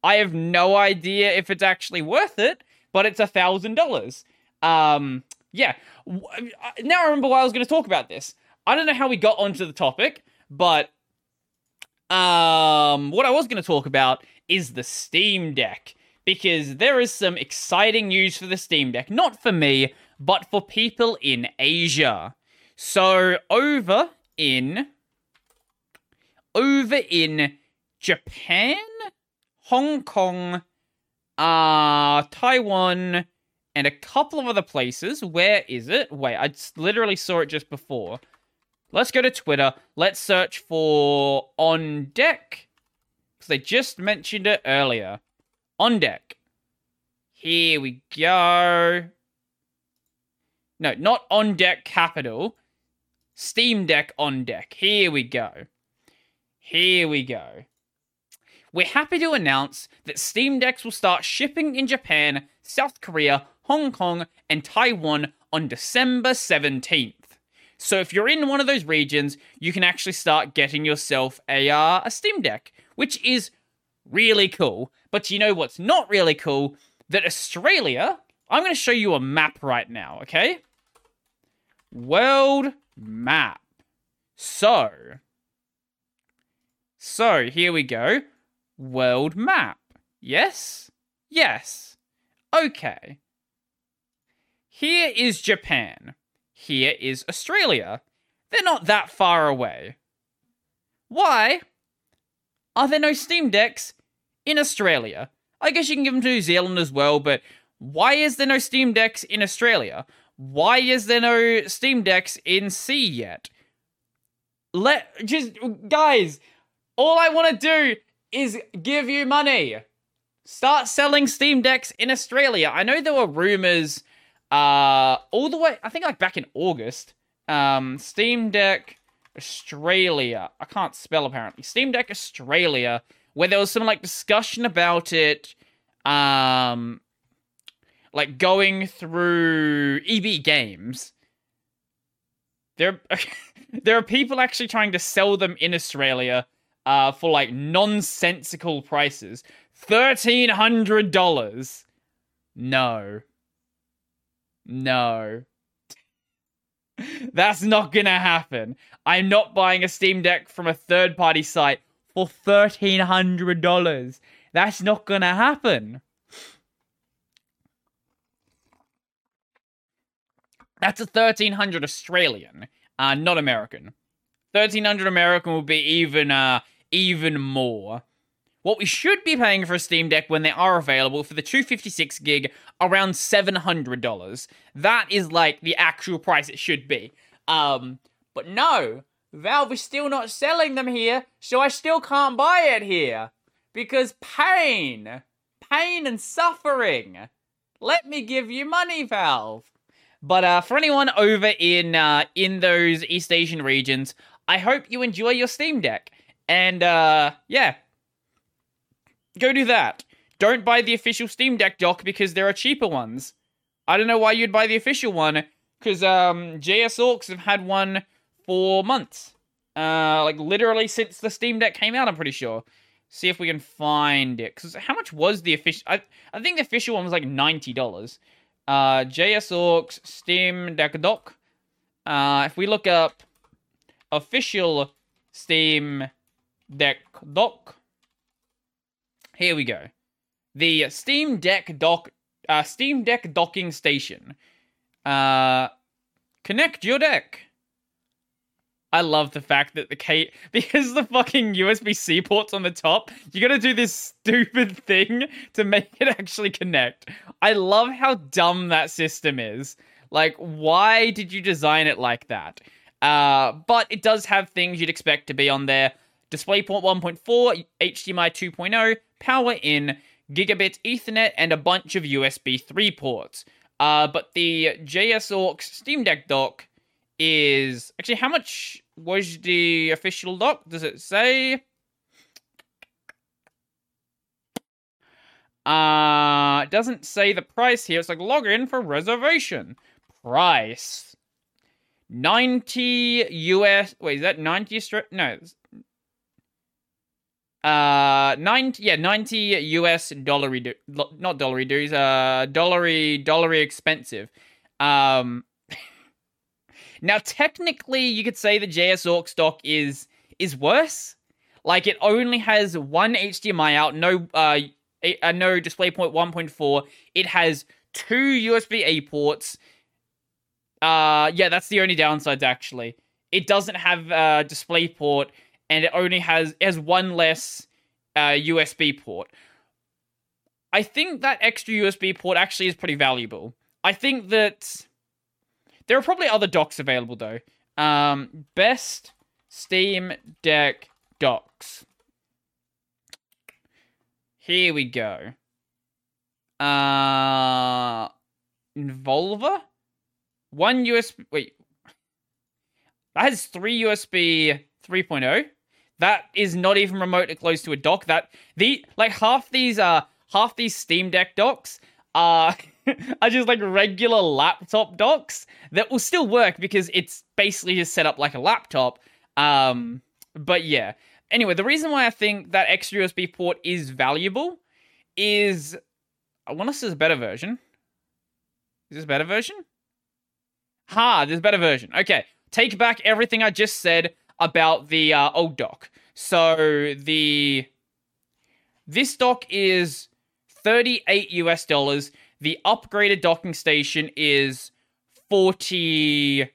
[SPEAKER 1] I have no idea if it's actually worth it, but it's a thousand dollars. Um, yeah. Now I remember why I was going to talk about this. I don't know how we got onto the topic, but um, what I was going to talk about is the Steam Deck because there is some exciting news for the Steam Deck, not for me, but for people in Asia. So over in over in Japan, Hong Kong, uh, Taiwan, and a couple of other places. Where is it? Wait, I literally saw it just before. Let's go to Twitter. Let's search for On Deck. Because they just mentioned it earlier. On Deck. Here we go. No, not On Deck Capital. Steam Deck On Deck. Here we go. Here we go. We're happy to announce that Steam Decks will start shipping in Japan, South Korea, Hong Kong, and Taiwan on December 17th. So if you're in one of those regions, you can actually start getting yourself a uh, a Steam Deck, which is really cool. But you know what's not really cool? That Australia, I'm going to show you a map right now, okay? World map. So, so here we go world map. Yes? Yes. Okay. Here is Japan. Here is Australia. They're not that far away. Why are there no Steam Decks in Australia? I guess you can give them to New Zealand as well, but why is there no Steam Decks in Australia? Why is there no Steam Decks in C yet? Let just guys, all I want to do is give you money. Start selling Steam Decks in Australia. I know there were rumors uh all the way I think like back in August. Um Steam Deck Australia. I can't spell apparently. Steam Deck Australia where there was some like discussion about it um like going through EB games. There there are people actually trying to sell them in Australia uh, for like nonsensical prices. $1,300. No. No. That's not gonna happen. I'm not buying a Steam Deck from a third party site for $1,300. That's not gonna happen. That's a 1300 Australian, uh, not American. 1300 American will be even uh even more. what we should be paying for a Steam Deck when they are available for the 256 gig around $700. That is like the actual price it should be. Um, but no, Valve is still not selling them here, so I still can't buy it here. Because pain, pain and suffering. Let me give you money, Valve. But uh, for anyone over in uh, in those East Asian regions, I hope you enjoy your Steam Deck. And uh, yeah, go do that. Don't buy the official Steam Deck dock because there are cheaper ones. I don't know why you'd buy the official one because um, JSAUX have had one for months. Uh, like literally since the Steam Deck came out, I'm pretty sure. See if we can find it. Because how much was the official? I, I think the official one was like $90. Uh, Orcs Steam Deck dock. Uh, if we look up official Steam Deck dock, here we go. The Steam Deck dock, uh, Steam Deck docking station. Uh, connect your deck. I love the fact that the Kate because the fucking USB C port's on the top, you gotta do this stupid thing to make it actually connect. I love how dumb that system is. Like, why did you design it like that? Uh, but it does have things you'd expect to be on there. DisplayPort 1.4, HDMI 2.0, power in, gigabit Ethernet, and a bunch of USB 3 ports. Uh, but the JSAUX Steam Deck dock is actually how much was the official dock? Does it say? Uh, it doesn't say the price here. It's like log in for reservation. Price. 90 US. Wait, is that 90 straight? No. Uh, 90, yeah, 90 US dollary, not dollary dues, uh, dollary, dollary expensive. Um, now, technically, you could say the JSAUX dock is is worse. Like it only has one HDMI out, no uh, uh no DisplayPort 1.4. It has two USB A ports. Uh, yeah, that's the only downsides actually. It doesn't have a DisplayPort, and it only has it has one less uh, USB port. I think that extra USB port actually is pretty valuable. I think that there are probably other docks available though. Um, best Steam Deck docks. Here we go. Uh, Involver? One USB. Wait. That has three USB 3.0. That is not even remotely close to a dock. That the like half these uh half these Steam Deck docks are are just like regular laptop docks that will still work because it's basically just set up like a laptop. Um, but yeah. Anyway, the reason why I think that extra USB port is valuable is I want to say a better version. Is this a better version? Ha, there's a better version. Okay, take back everything I just said about the uh, old dock. So the this dock is 38 US dollars. The upgraded docking station is 40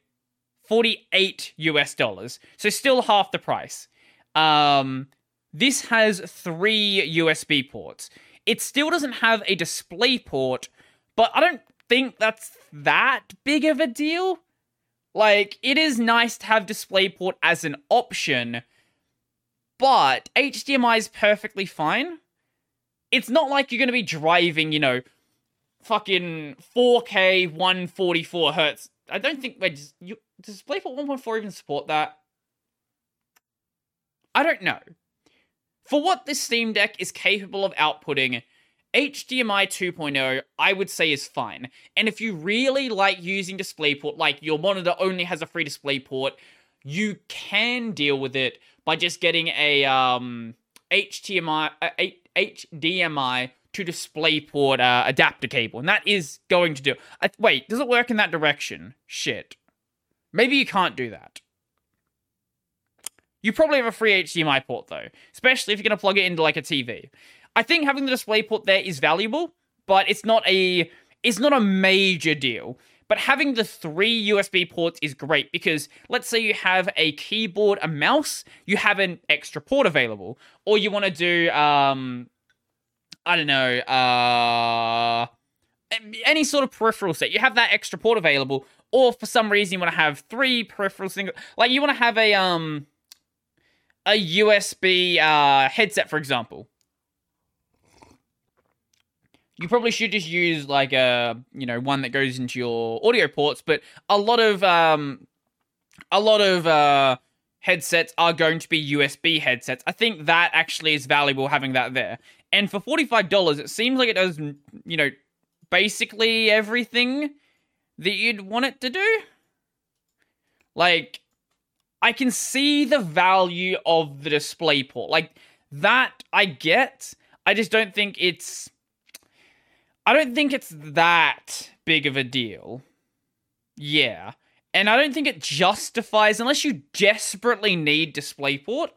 [SPEAKER 1] 48 US dollars. So still half the price. Um this has 3 USB ports. It still doesn't have a display port, but I don't think that's that big of a deal. Like it is nice to have DisplayPort as an option, but HDMI is perfectly fine. It's not like you're going to be driving, you know, fucking 4K 144 hertz. I don't think wait, does, you, does DisplayPort 1.4 even support that? I don't know. For what this Steam Deck is capable of outputting, HDMI 2.0 I would say is fine. And if you really like using DisplayPort, like your monitor only has a free DisplayPort, you can deal with it by just getting a um HDMI uh, HDMI to DisplayPort uh, adapter cable, and that is going to do. Uh, wait, does it work in that direction? Shit. Maybe you can't do that. You probably have a free HDMI port though, especially if you're going to plug it into like a TV. I think having the DisplayPort there is valuable, but it's not a it's not a major deal. But having the three USB ports is great because let's say you have a keyboard, a mouse, you have an extra port available, or you want to do, um, I don't know, uh, any sort of peripheral set. You have that extra port available, or for some reason you want to have three peripheral single, like you want to have a um, a USB uh headset, for example you probably should just use like a you know one that goes into your audio ports but a lot of um a lot of uh headsets are going to be USB headsets. I think that actually is valuable having that there. And for $45, it seems like it does you know basically everything that you'd want it to do. Like I can see the value of the display port. Like that I get. I just don't think it's I don't think it's that big of a deal. Yeah. And I don't think it justifies, unless you desperately need DisplayPort,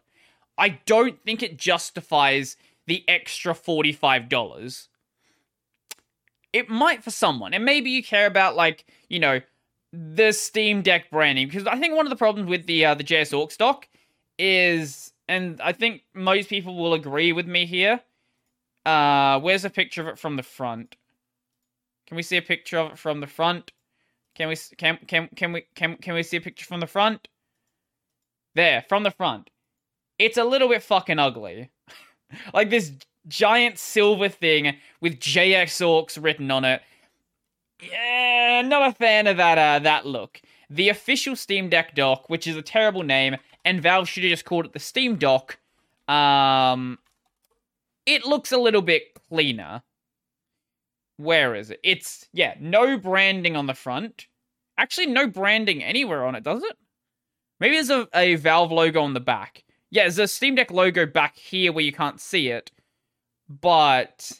[SPEAKER 1] I don't think it justifies the extra $45. It might for someone. And maybe you care about, like, you know, the Steam Deck branding. Because I think one of the problems with the, uh, the JSAUX dock is, and I think most people will agree with me here, uh, where's a picture of it from the front? Can we see a picture of it from the front? Can we can can can we can can we see a picture from the front? There, from the front. It's a little bit fucking ugly. like this giant silver thing with JSAUX written on it. Yeah, not a fan of that uh, that look. The official Steam Deck dock, which is a terrible name, and Valve should have just called it the Steam Dock. Um, it looks a little bit cleaner where is it? It's yeah, no branding on the front. Actually, no branding anywhere on it, does it? Maybe there's a, a Valve logo on the back. Yeah, there's a Steam Deck logo back here where you can't see it. But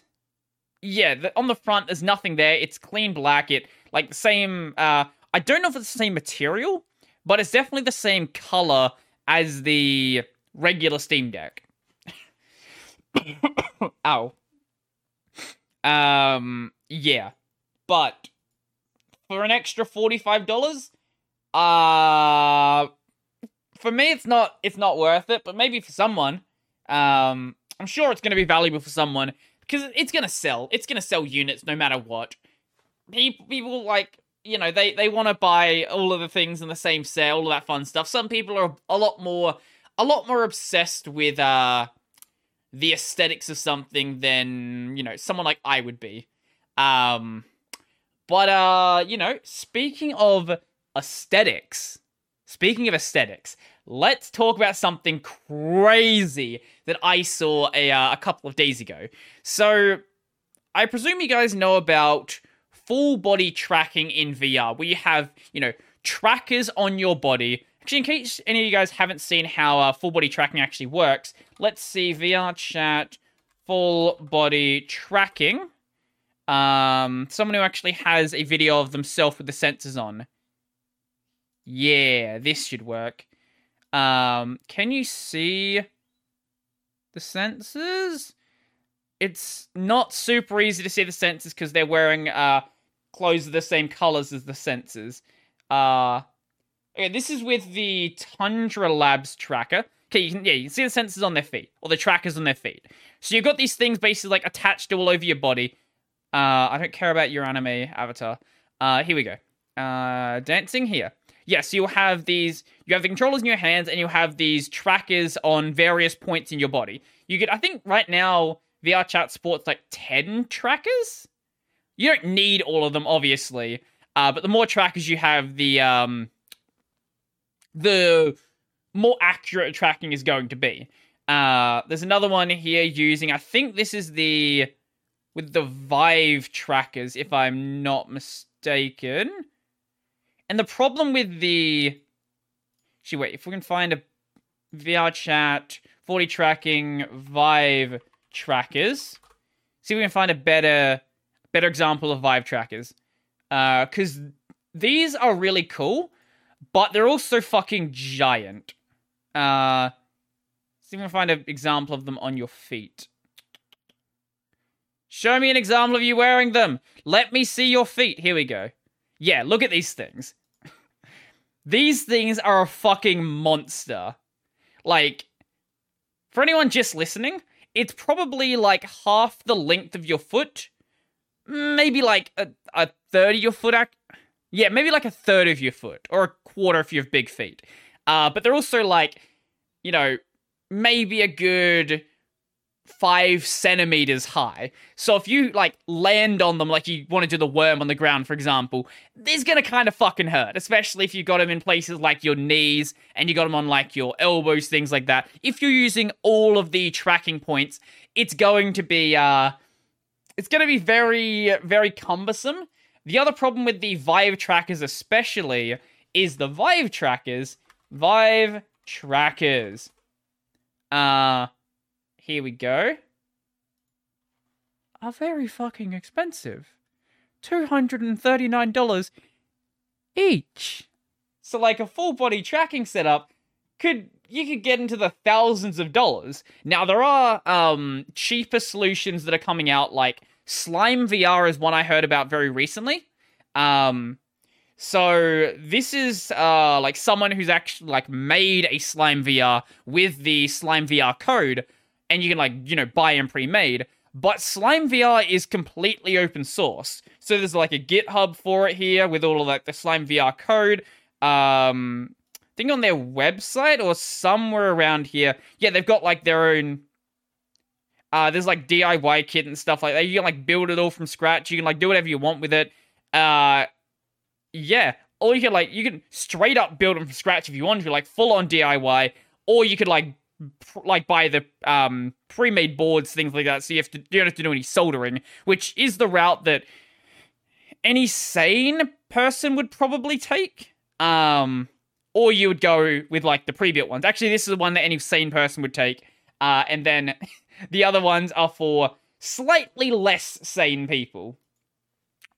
[SPEAKER 1] yeah, the, on the front there's nothing there. It's clean black. It like the same. Uh, I don't know if it's the same material, but it's definitely the same color as the regular Steam Deck. Ow. Um, yeah, but for an extra forty-five dollars, uh, for me it's not it's not worth it. But maybe for someone, um, I'm sure it's going to be valuable for someone because it's going to sell. It's going to sell units no matter what. People, people like you know they they want to buy all of the things in the same set, all of that fun stuff. Some people are a lot more a lot more obsessed with uh the aesthetics of something than you know someone like I would be. Um, but uh, you know, speaking of aesthetics, speaking of aesthetics, let's talk about something crazy that I saw a uh, a couple of days ago. So, I presume you guys know about full body tracking in VR, where you have you know trackers on your body Actually, in case any of you guys haven't seen how uh, full body tracking actually works, let's see VR chat full body tracking. Um, someone who actually has a video of themselves with the sensors on. Yeah, this should work. Um, can you see the sensors? It's not super easy to see the sensors because they're wearing uh clothes of the same colors as the sensors. Uh Okay, this is with the Tundra Labs tracker. Okay, you can yeah, you can see the sensors on their feet, or the trackers on their feet. So you've got these things basically like attached all over your body. Uh, I don't care about your anime avatar. Uh, here we go. Uh, dancing here. Yes, you'll have these. You have the controllers in your hands, and you have these trackers on various points in your body. You get, I think, right now VR Chat supports like ten trackers. You don't need all of them, obviously. Uh, but the more trackers you have, the um, the more accurate tracking is going to be. Uh, there's another one here using, I think this is the, with the Vive trackers, if I'm not mistaken. And the problem with the, actually wait, if we can find a VR chat, 40 tracking, Vive trackers, see if we can find a better, better example of Vive trackers. Uh, cause these are really cool, but they're also fucking giant. Uh, see if I can find an example of them on your feet. Show me an example of you wearing them. Let me see your feet. Here we go. Yeah, look at these things. these things are a fucking monster. Like, for anyone just listening, it's probably like half the length of your foot. Maybe like a, a third of your foot. Ac- yeah, maybe like a third of your foot or a quarter if you have big feet. Uh, but they're also like, you know, maybe a good five centimeters high. So if you like land on them like you want to do the worm on the ground, for example, this gonna kind of fucking hurt, especially if you got them in places like your knees and you got them on like your elbows, things like that. If you're using all of the tracking points, it's going to be uh, it's to be very very cumbersome. The other problem with the Vive trackers, especially, is the Vive trackers. Vive trackers. Uh here we go. Are very fucking expensive. $239 each. So like a full body tracking setup could you could get into the thousands of dollars. Now there are um cheaper solutions that are coming out like Slime VR is one I heard about very recently. Um so this is uh like someone who's actually like made a Slime VR with the Slime VR code and you can like you know buy them pre-made but slime vr is completely open source. So there's like a github for it here with all of like the slime vr code. Um I think on their website or somewhere around here yeah they've got like their own uh there's like diy kit and stuff like that. You can like build it all from scratch. You can like do whatever you want with it. Uh yeah or you can like you can straight up build them from scratch if you want to like full on diy or you could like like buy the um, pre-made boards, things like that. So you have to you don't have to do any soldering, which is the route that any sane person would probably take. Um, or you would go with like the pre-built ones. Actually, this is the one that any sane person would take. Uh, and then the other ones are for slightly less sane people.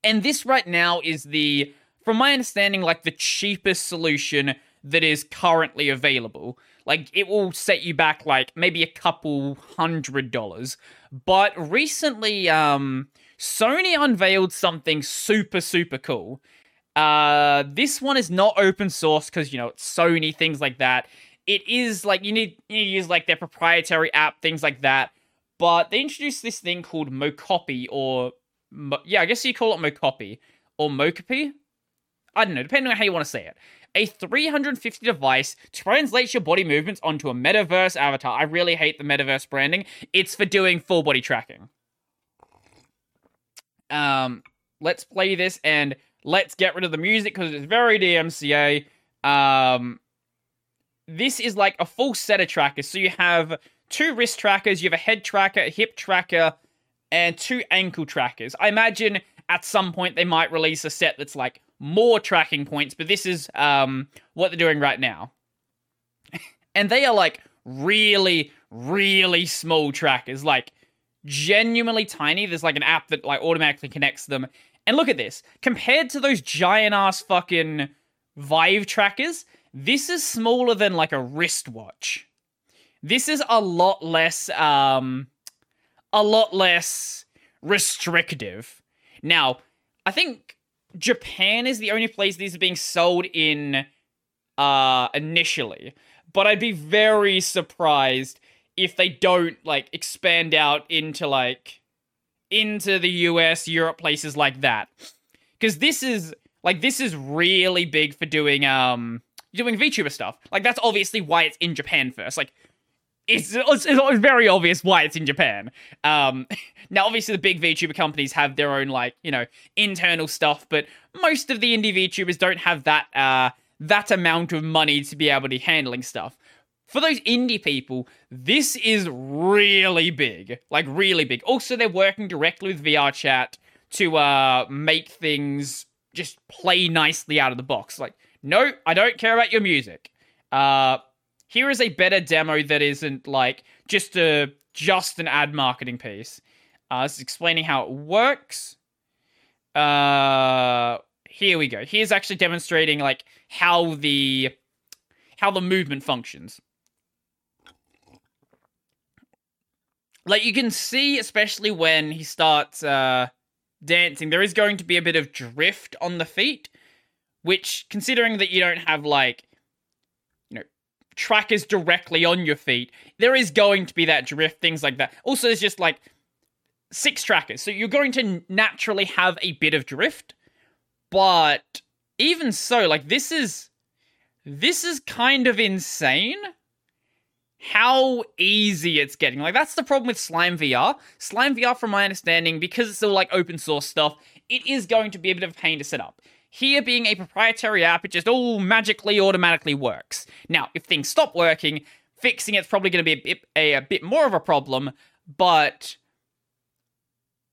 [SPEAKER 1] And this right now is the, from my understanding, like the cheapest solution that is currently available. Like it will set you back like maybe a couple hundred dollars. But recently, um, Sony unveiled something super super cool. Uh, this one is not open source because you know it's Sony things like that. It is like you need you need use like their proprietary app things like that. But they introduced this thing called Mocopy or yeah, I guess you call it Mocopy or Mocopi. I don't know, depending on how you want to say it a 350 device translates your body movements onto a metaverse avatar. I really hate the metaverse branding. It's for doing full body tracking. Um, let's play this and let's get rid of the music because it's very DMCA. Um, this is like a full set of trackers. So you have two wrist trackers, you have a head tracker, a hip tracker, and two ankle trackers. I imagine at some point they might release a set that's like more tracking points, but this is um, what they're doing right now. and they are like really, really small trackers, like genuinely tiny. There's like an app that like automatically connects them. And look at this. Compared to those giant ass fucking Vive trackers, this is smaller than like a wristwatch. This is a lot less um a lot less restrictive. Now, I think Japan is the only place these are being sold in uh initially. But I'd be very surprised if they don't like expand out into like into the US, Europe, places like that. Cuz this is like this is really big for doing um doing VTuber stuff. Like that's obviously why it's in Japan first. Like it's, it's, it's very obvious why it's in Japan. Um, now, obviously, the big VTuber companies have their own like you know internal stuff, but most of the indie VTubers don't have that uh, that amount of money to be able to handling stuff. For those indie people, this is really big, like really big. Also, they're working directly with VR Chat to uh, make things just play nicely out of the box. Like, no, I don't care about your music. Uh, here is a better demo that isn't like just a just an ad marketing piece. Uh, it's explaining how it works. Uh, here we go. Here's actually demonstrating like how the how the movement functions. Like you can see, especially when he starts uh dancing, there is going to be a bit of drift on the feet, which, considering that you don't have like, know, trackers directly on your feet, there is going to be that drift, things like that. Also, there's just like six trackers, so you're going to naturally have a bit of drift, but even so, like, this is. This is kind of insane how easy it's getting. Like that's the problem with Slime VR. Slime VR, from my understanding, because it's all like open source stuff, it is going to be a bit of a pain to set up. Here being a proprietary app, it just all magically automatically works. Now, if things stop working, fixing it's probably going to be a bit, a, a bit more of a problem, but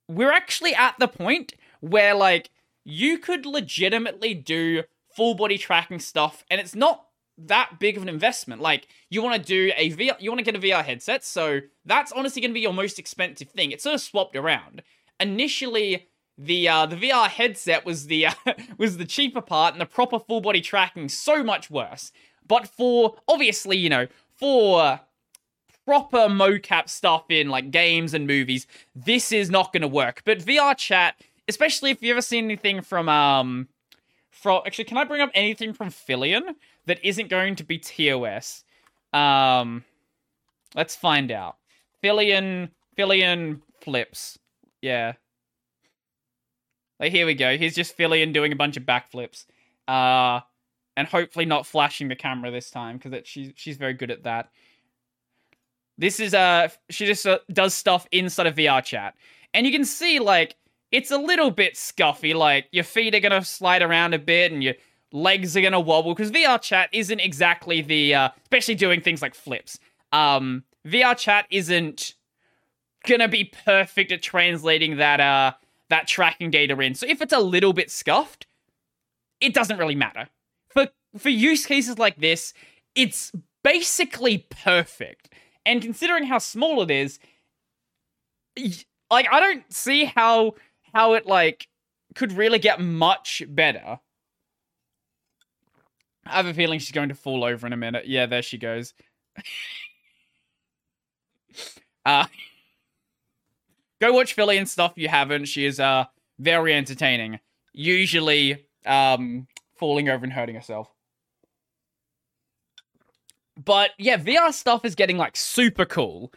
[SPEAKER 1] we're actually at the point where like you could legitimately do full body tracking stuff and it's not that big of an investment. Like you want to do a VR, you want to get a VR headset, so that's honestly going to be your most expensive thing. It's sort of swapped around. Initially, the uh, the VR headset was the uh, was the cheaper part, and the proper full body tracking so much worse. But for obviously, you know, for proper mocap stuff in like games and movies, this is not going to work. But VR chat, especially if you ever seen anything from um from actually, can I bring up anything from Philian? that isn't going to be TOS. Um, let's find out. Philian, Philian flips. Yeah. Like, here we go. He's just Philian doing a bunch of backflips. Uh, and hopefully not flashing the camera this time, because she's, she's very good at that. This is, uh, she just uh, does stuff inside of VR chat. And you can see, like, it's a little bit scuffy. Like, your feet are gonna slide around a bit, and your legs are gonna wobble because VR chat isn't exactly the uh, especially doing things like flips. Um, VR chat isn't gonna be perfect at translating that uh that tracking data in. So if it's a little bit scuffed, it doesn't really matter. For for use cases like this, it's basically perfect. And considering how small it is, like I don't see how how it like could really get much better. I have a feeling she's going to fall over in a minute. Yeah, there she goes. uh, go watch Philian stuff you haven't. She is uh very entertaining. Usually um falling over and hurting herself. But yeah, VR stuff is getting like super cool.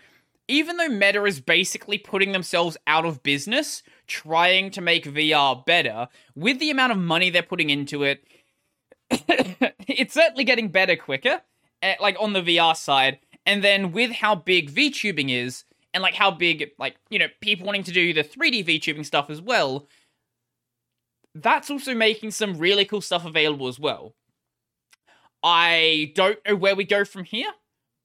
[SPEAKER 1] Even though Meta is basically putting themselves out of business, trying to make VR better, with the amount of money they're putting into it, it's certainly getting better quicker, eh, like on the VR side. And then with how big VTubing is, and like how big, like, you know, people wanting to do the 3D VTubing stuff as well, that's also making some really cool stuff available as well. I don't know where we go from here,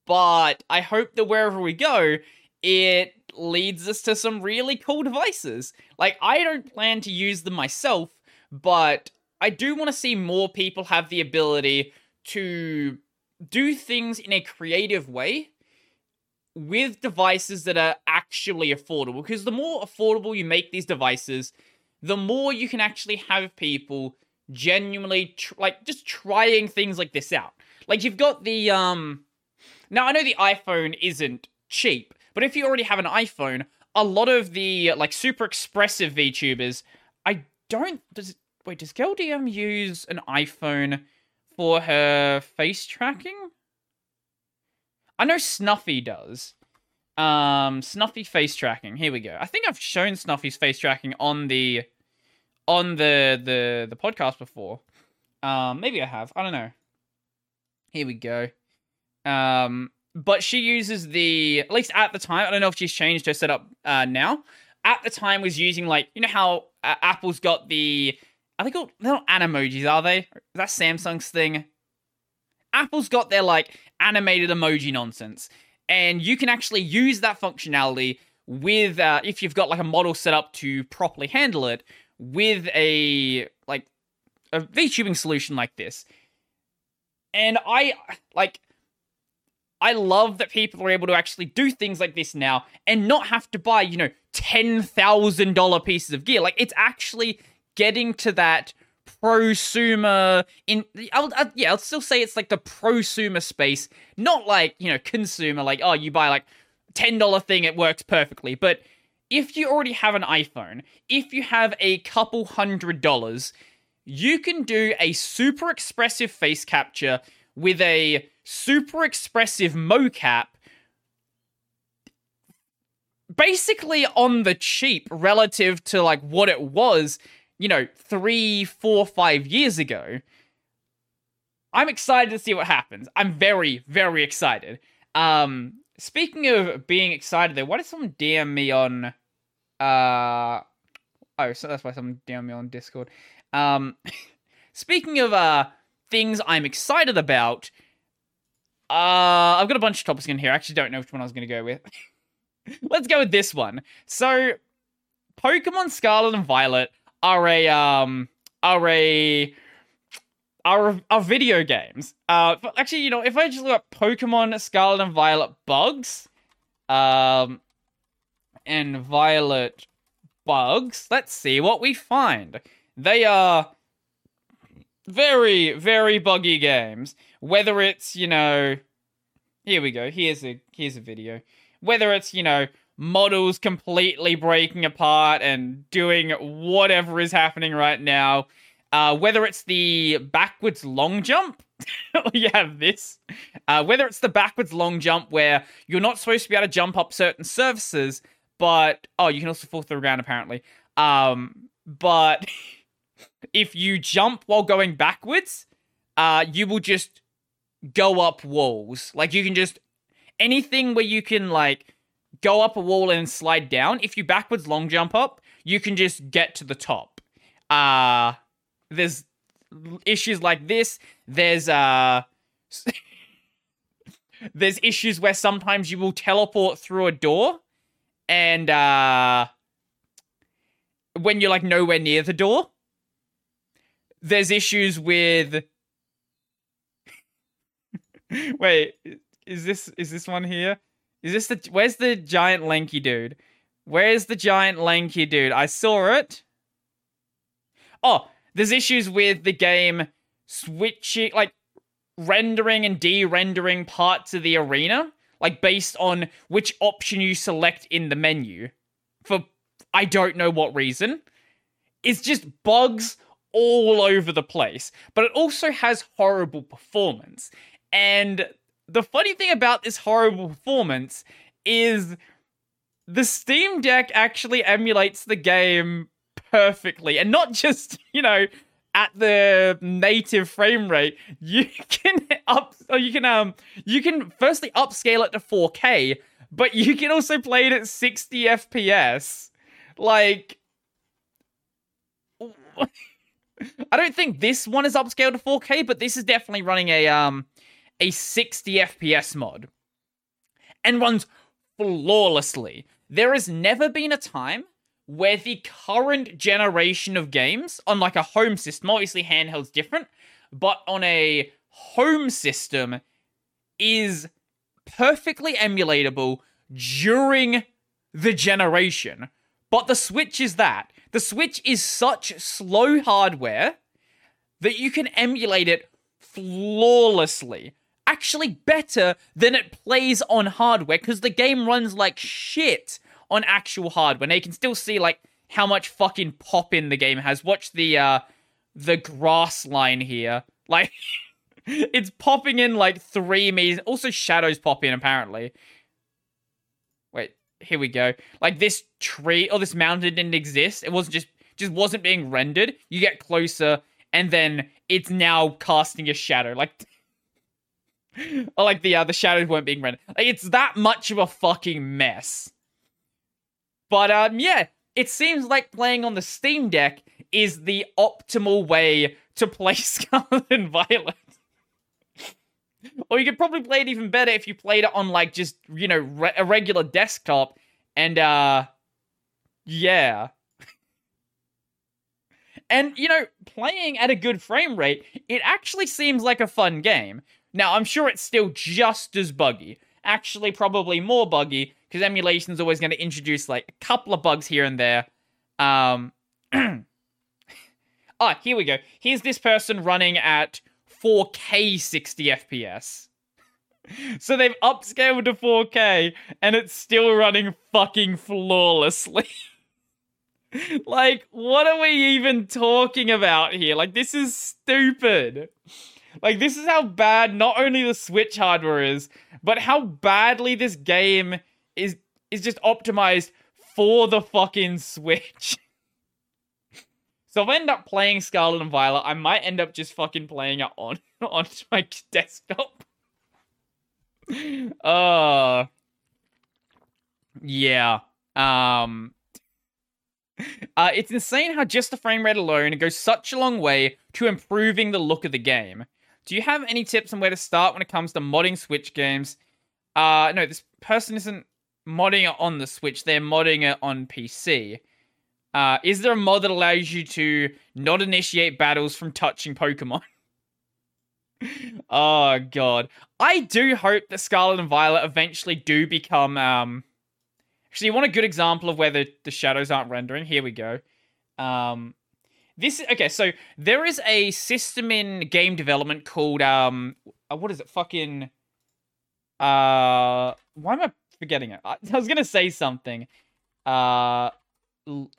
[SPEAKER 1] but I hope that wherever we go, it leads us to some really cool devices. Like, I don't plan to use them myself, but I do want to see more people have the ability to do things in a creative way with devices that are actually affordable. Because the more affordable you make these devices, the more you can actually have people genuinely tr- like just trying things like this out. Like you've got the um now I know the iPhone isn't cheap, but if you already have an iPhone, a lot of the like super expressive VTubers, I don't does Wait, does GirlDM use an iPhone for her face tracking? I know Snuffy does. Um, Snuffy face tracking. Here we go. I think I've shown Snuffy's face tracking on the on the the the podcast before. Um, maybe I have. I don't know. Here we go. Um, but she uses the at least at the time. I don't know if she's changed her setup uh, now. At the time, was using like you know how uh, Apple's got the are they called? They're not animojis, are they? Is that Samsung's thing? Apple's got their like animated emoji nonsense, and you can actually use that functionality with uh, if you've got like a model set up to properly handle it with a like a VTubing solution like this. And I like I love that people are able to actually do things like this now and not have to buy, you know, $10,000 pieces of gear. Like it's actually getting to that prosumer in I'll, I'll, yeah i'll still say it's like the prosumer space. Not like you know consumer like oh you buy like $10 thing it works perfectly. But if you already have an iPhone, if you have a couple hundred dollars, you can do a super expressive face capture with a super expressive mocap basically on the cheap relative to like what it was, you know, three, four, five years ago. I'm excited to see what happens. I'm very, very excited. Um, speaking of being excited though, why did someone DM me on uh oh, so that's why someone DM me on Discord. Um speaking of uh things I'm excited about, uh I've got a bunch of topics in here. I actually don't know which one I was gonna go with. Let's go with this one. So Pokemon Scarlet and Violet are a um are a are, are video games. Uh, actually, you know, if I just look up Pokemon Scarlet and Violet bugs, um, and Violet bugs, let's see what we find. They are very, very buggy games. Whether it's, you know, here we go. Here's a here's a video. Whether it's, you know, models completely breaking apart and doing whatever is happening right now uh, whether it's the backwards long jump, you have this. Uh, whether it's the backwards long jump where you're not supposed to be able to jump up certain surfaces, but oh, you can also fall through the ground apparently. Um, but if you jump while going backwards, uh, you will just go up walls. Like you can just anything where you can like go up a wall and slide down. If you backwards long jump up, you can just get to the top. Uh there's issues like this. There's uh there's issues where sometimes you will teleport through a door and uh when you're like nowhere near the door. There's issues with Wait, is this is this one here? Is this the where's the giant lanky dude? Where's the giant lanky dude? I saw it. Oh, there's issues with the game switching, like rendering and de-rendering parts of the arena, like based on which option you select in the menu. For I don't know what reason. It's just bugs all over the place, but it also has horrible performance. And the funny thing about this horrible performance is the Steam Deck actually emulates the game perfectly and not just, you know, at the native frame rate, you can up or you can um you can firstly upscale it to 4K, but you can also play it at 60 FPS. Like I don't think this one is upscaled to 4K, but this is definitely running a um a 60 FPS mod and runs flawlessly. There has never been a time where the current generation of games on like a home system, obviously handheld's different, but on a home system is perfectly emulatable during the generation. But the Switch is that. The Switch is such slow hardware that you can emulate it flawlessly. Actually, better than it plays on hardware because the game runs like shit on actual hardware. Now you can still see like how much fucking pop in the game has. Watch the uh the grass line here. Like it's popping in like three meters. Also shadows pop in apparently. Wait, here we go. Like this tree or this mountain didn't exist. It wasn't just just wasn't being rendered. You get closer and then it's now casting a shadow. Like or like the uh, the shadows weren't being rendered. Like, it's that much of a fucking mess. But um, yeah, it seems like playing on the Steam Deck is the optimal way to play Scarlet and Violet. or you could probably play it even better if you played it on like just you know re- a regular desktop and uh yeah and you know playing at a good frame rate it actually seems like a fun game now i'm sure it's still just as buggy actually probably more buggy because emulation is always going to introduce like a couple of bugs here and there. Um, oh, here we go. Here's this person running at 4K 60 FPS. So they've upscaled to 4K and it's still running fucking flawlessly. like, what are we even talking about here? Like, this is stupid. Like, this is how bad not only the Switch hardware is, but how badly this game is is just optimized for the fucking Switch. so if I end up playing Scarlet and Violet, I might end up just fucking playing it on on my desktop. uh yeah. Um uh, it's insane how just the frame rate alone goes such a long way to improving the look of the game. Do you have any tips on where to start when it comes to modding Switch games? Uh, no, this person isn't modding it on the Switch, they're modding it on PC. Uh, is there a mod that allows you to not initiate battles from touching Pokemon? oh god. I do hope that Scarlet and Violet eventually do become um Actually, you want a good example of where the, the shadows aren't rendering? Here we go. Um, this is okay. So there is a system in game development called um, uh, what is it? Fucking uh, why am I forgetting it? I, I was gonna say something. Uh, l-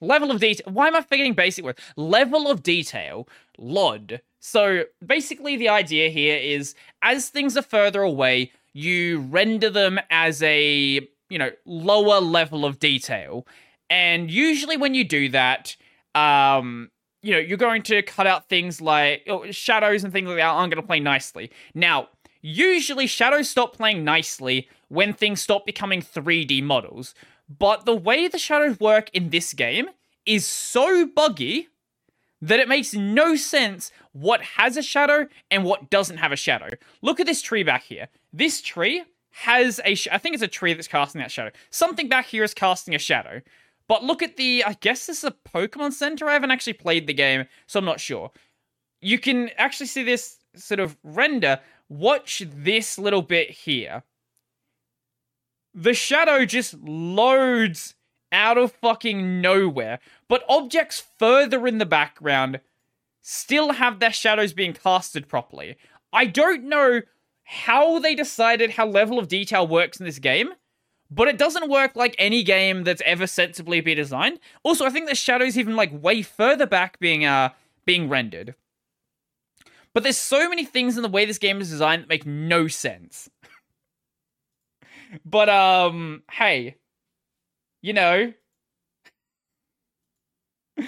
[SPEAKER 1] level of detail. Why am I forgetting basic words? Level of detail. LOD. So basically, the idea here is as things are further away, you render them as a, you know, lower level of detail. And usually when you do that, um, you know, you're going to cut out things like oh, shadows and things like that aren't going to play nicely. Now, usually shadows stop playing nicely when things stop becoming 3D models. But the way the shadows work in this game is so buggy that it makes no sense what has a shadow and what doesn't have a shadow. Look at this tree back here. This tree has a, sh- I think it's a tree that's casting that shadow. Something back here is casting a shadow. But look at the, I guess this is a Pokemon Center. I haven't actually played the game, so I'm not sure. You can actually see this sort of render. Watch this little bit here. The shadow just loads out of fucking nowhere, but objects further in the background still have their shadows being casted properly. I don't know how they decided how level of detail works in this game, but it doesn't work like any game that's ever sensibly been designed. Also, I think the shadows even like way further back being uh being rendered. But there's so many things in the way this game is designed that make no sense. but um hey, you know,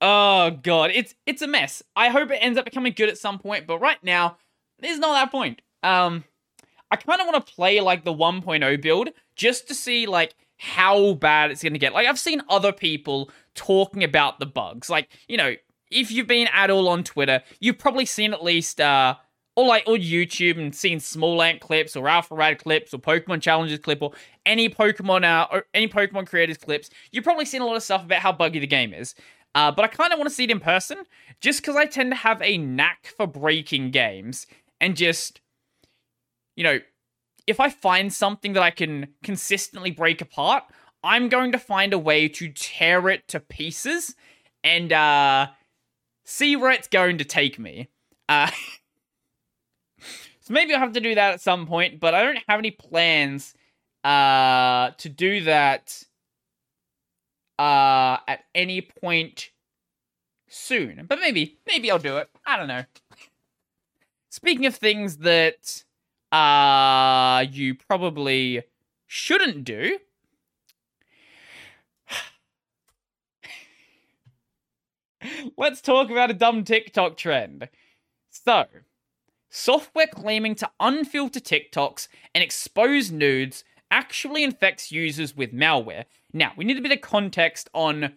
[SPEAKER 1] oh god, it's it's a mess. I hope it ends up becoming good at some point, but right now, there's not that point. Um, I kind of want to play like the 1.0 build just to see like how bad it's going to get. Like I've seen other people talking about the bugs. Like, you know, if you've been at all on Twitter, you've probably seen at least uh or like or YouTube and seen small Smallant clips or Alpharad clips or Pokemon Challenges clip or any Pokemon uh or any Pokemon creators clips. You've probably seen a lot of stuff about how buggy the game is. Uh, but I kind of want to see it in person, just because I tend to have a knack for breaking games and just you know, if I find something that I can consistently break apart, I'm going to find a way to tear it to pieces and uh see where it's going to take me. Uh So maybe I'll have to do that at some point, but I don't have any plans uh to do that uh at any point soon. But maybe maybe I'll do it. I don't know. Speaking of things that uh, you probably shouldn't do. Let's talk about a dumb TikTok trend. So, software claiming to unfilter TikToks and expose nudes actually infects users with malware. Now, we need a bit of context on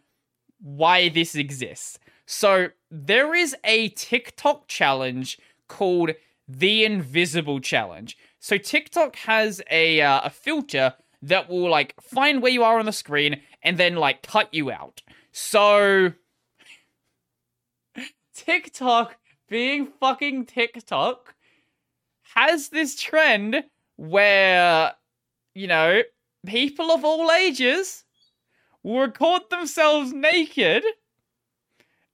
[SPEAKER 1] why this exists. So, there is a TikTok challenge called the invisible challenge. So TikTok has a uh, a filter that will like find where you are on the screen and then like cut you out. So TikTok being fucking TikTok has this trend where you know, people of all ages will record themselves naked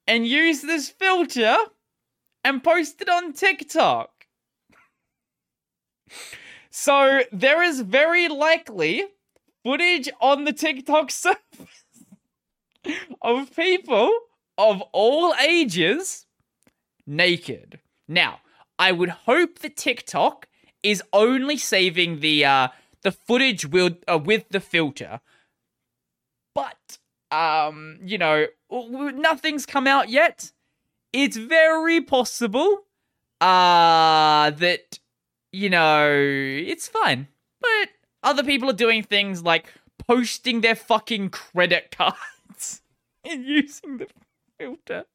[SPEAKER 1] and use this filter and post it on TikTok. So there is very likely footage on the TikTok surface of people of all ages naked. Now, I would hope that TikTok is only saving the uh, the footage with uh, with the filter, but um, you know, nothing's come out yet. It's very possible uh that you know, it's fine. But other people are doing things like posting their fucking credit cards and using the filter.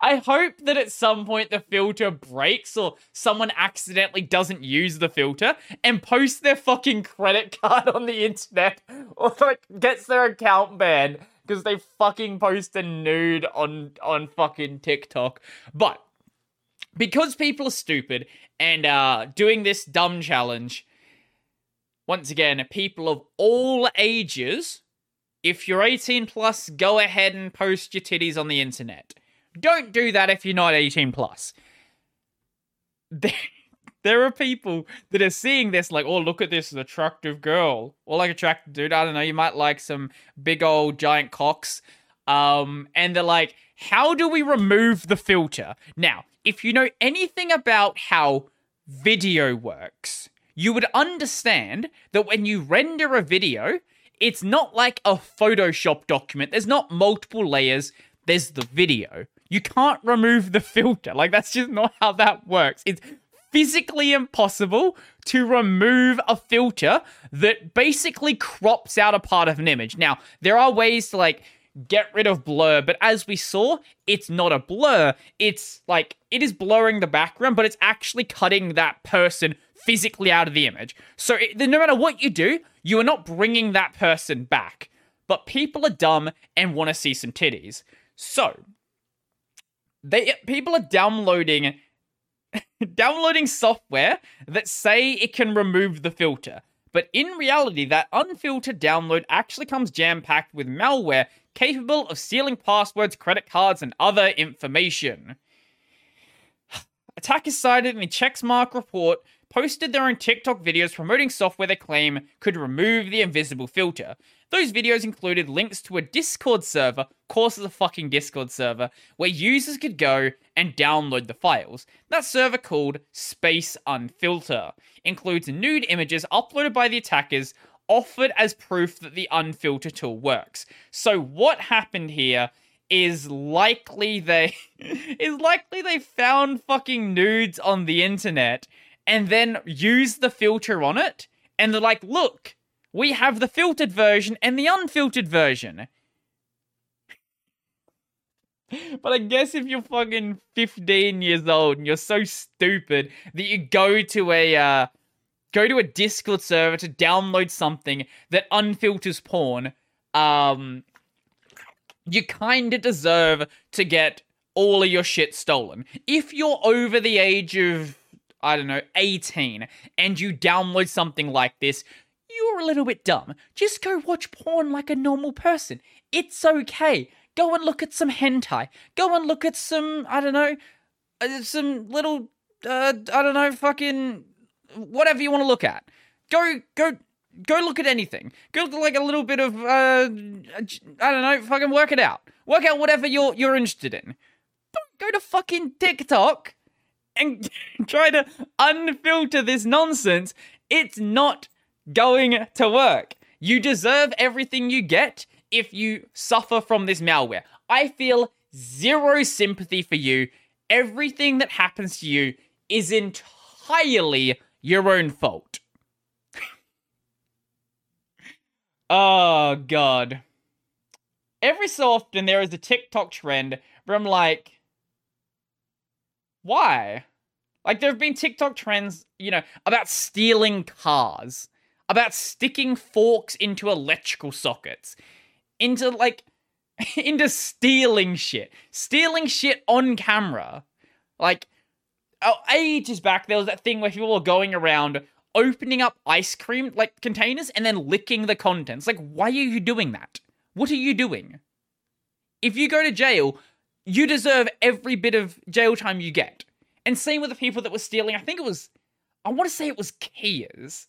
[SPEAKER 1] I hope that at some point the filter breaks or someone accidentally doesn't use the filter and posts their fucking credit card on the internet or like gets their account banned because they fucking post a nude on on fucking TikTok. But because people are stupid and uh doing this dumb challenge, once again, people of all ages, if you're 18 plus, go ahead and post your titties on the internet. Don't do that if you're not 18 plus. There, there are people that are seeing this like, oh, look at this attractive girl. Or like attractive dude, I don't know, you might like some big old giant cocks. Um, and they're like, how do we remove the filter? Now, if you know anything about how video works, you would understand that when you render a video, it's not like a Photoshop document. There's not multiple layers, there's the video. You can't remove the filter. Like, that's just not how that works. It's physically impossible to remove a filter that basically crops out a part of an image. Now, there are ways to, like, get rid of blur, but as we saw, it's not a blur. It's like, it is blurring the background, but it's actually cutting that person physically out of the image. So it, no matter what you do, you are not bringing that person back. But people are dumb and want to see some titties. So they people are downloading downloading software that say it can remove the filter. But in reality, that unfiltered download actually comes jam packed with malware capable of stealing passwords, credit cards, and other information. Attackers cited in the Checkmarx report posted their own TikTok videos promoting software they claim could remove the invisible filter. Those videos included links to a Discord server, course it's a fucking Discord server, where users could go and download the files. That server called Space Unfilter includes nude images uploaded by the attackers offered as proof that the unfilter tool works. So what happened here is likely they is likely they found fucking nudes on the internet and then used the filter on it. And they're like, look, we have the filtered version and the unfiltered version. But I guess if you're fucking 15 years old and you're so stupid that you go to a uh, go to a Discord server to download something that unfilters porn, um, you kind of deserve to get all of your shit stolen. If you're over the age of I don't know, 18, and you download something like this, you're a little bit dumb. Just go watch porn like a normal person. It's okay. Go and look at some hentai. Go and look at some, I don't know, uh, some little, uh, I don't know, fucking, whatever you want to look at. Go, go, go look at anything. Go look like a little bit of, uh, I don't know, fucking work it out. Work out whatever you're, you're interested in. Don't go to fucking TikTok and try to unfilter this nonsense, it's not going to work. You deserve everything you get if you suffer from this malware. I feel zero sympathy for you. Everything that happens to you is entirely your own fault. oh, God. Every so often, there is a TikTok trend where I'm like, why? Like there have been TikTok trends, you know, about stealing cars, about sticking forks into electrical sockets, into like into stealing shit, stealing shit on camera. Like oh, ages back, there was that thing where people were going around opening up ice cream like containers and then licking the contents. Like, why are you doing that? What are you doing? If you go to jail, you deserve every bit of jail time you get. And same with the people that were stealing, I think it was I want to say it was Kias.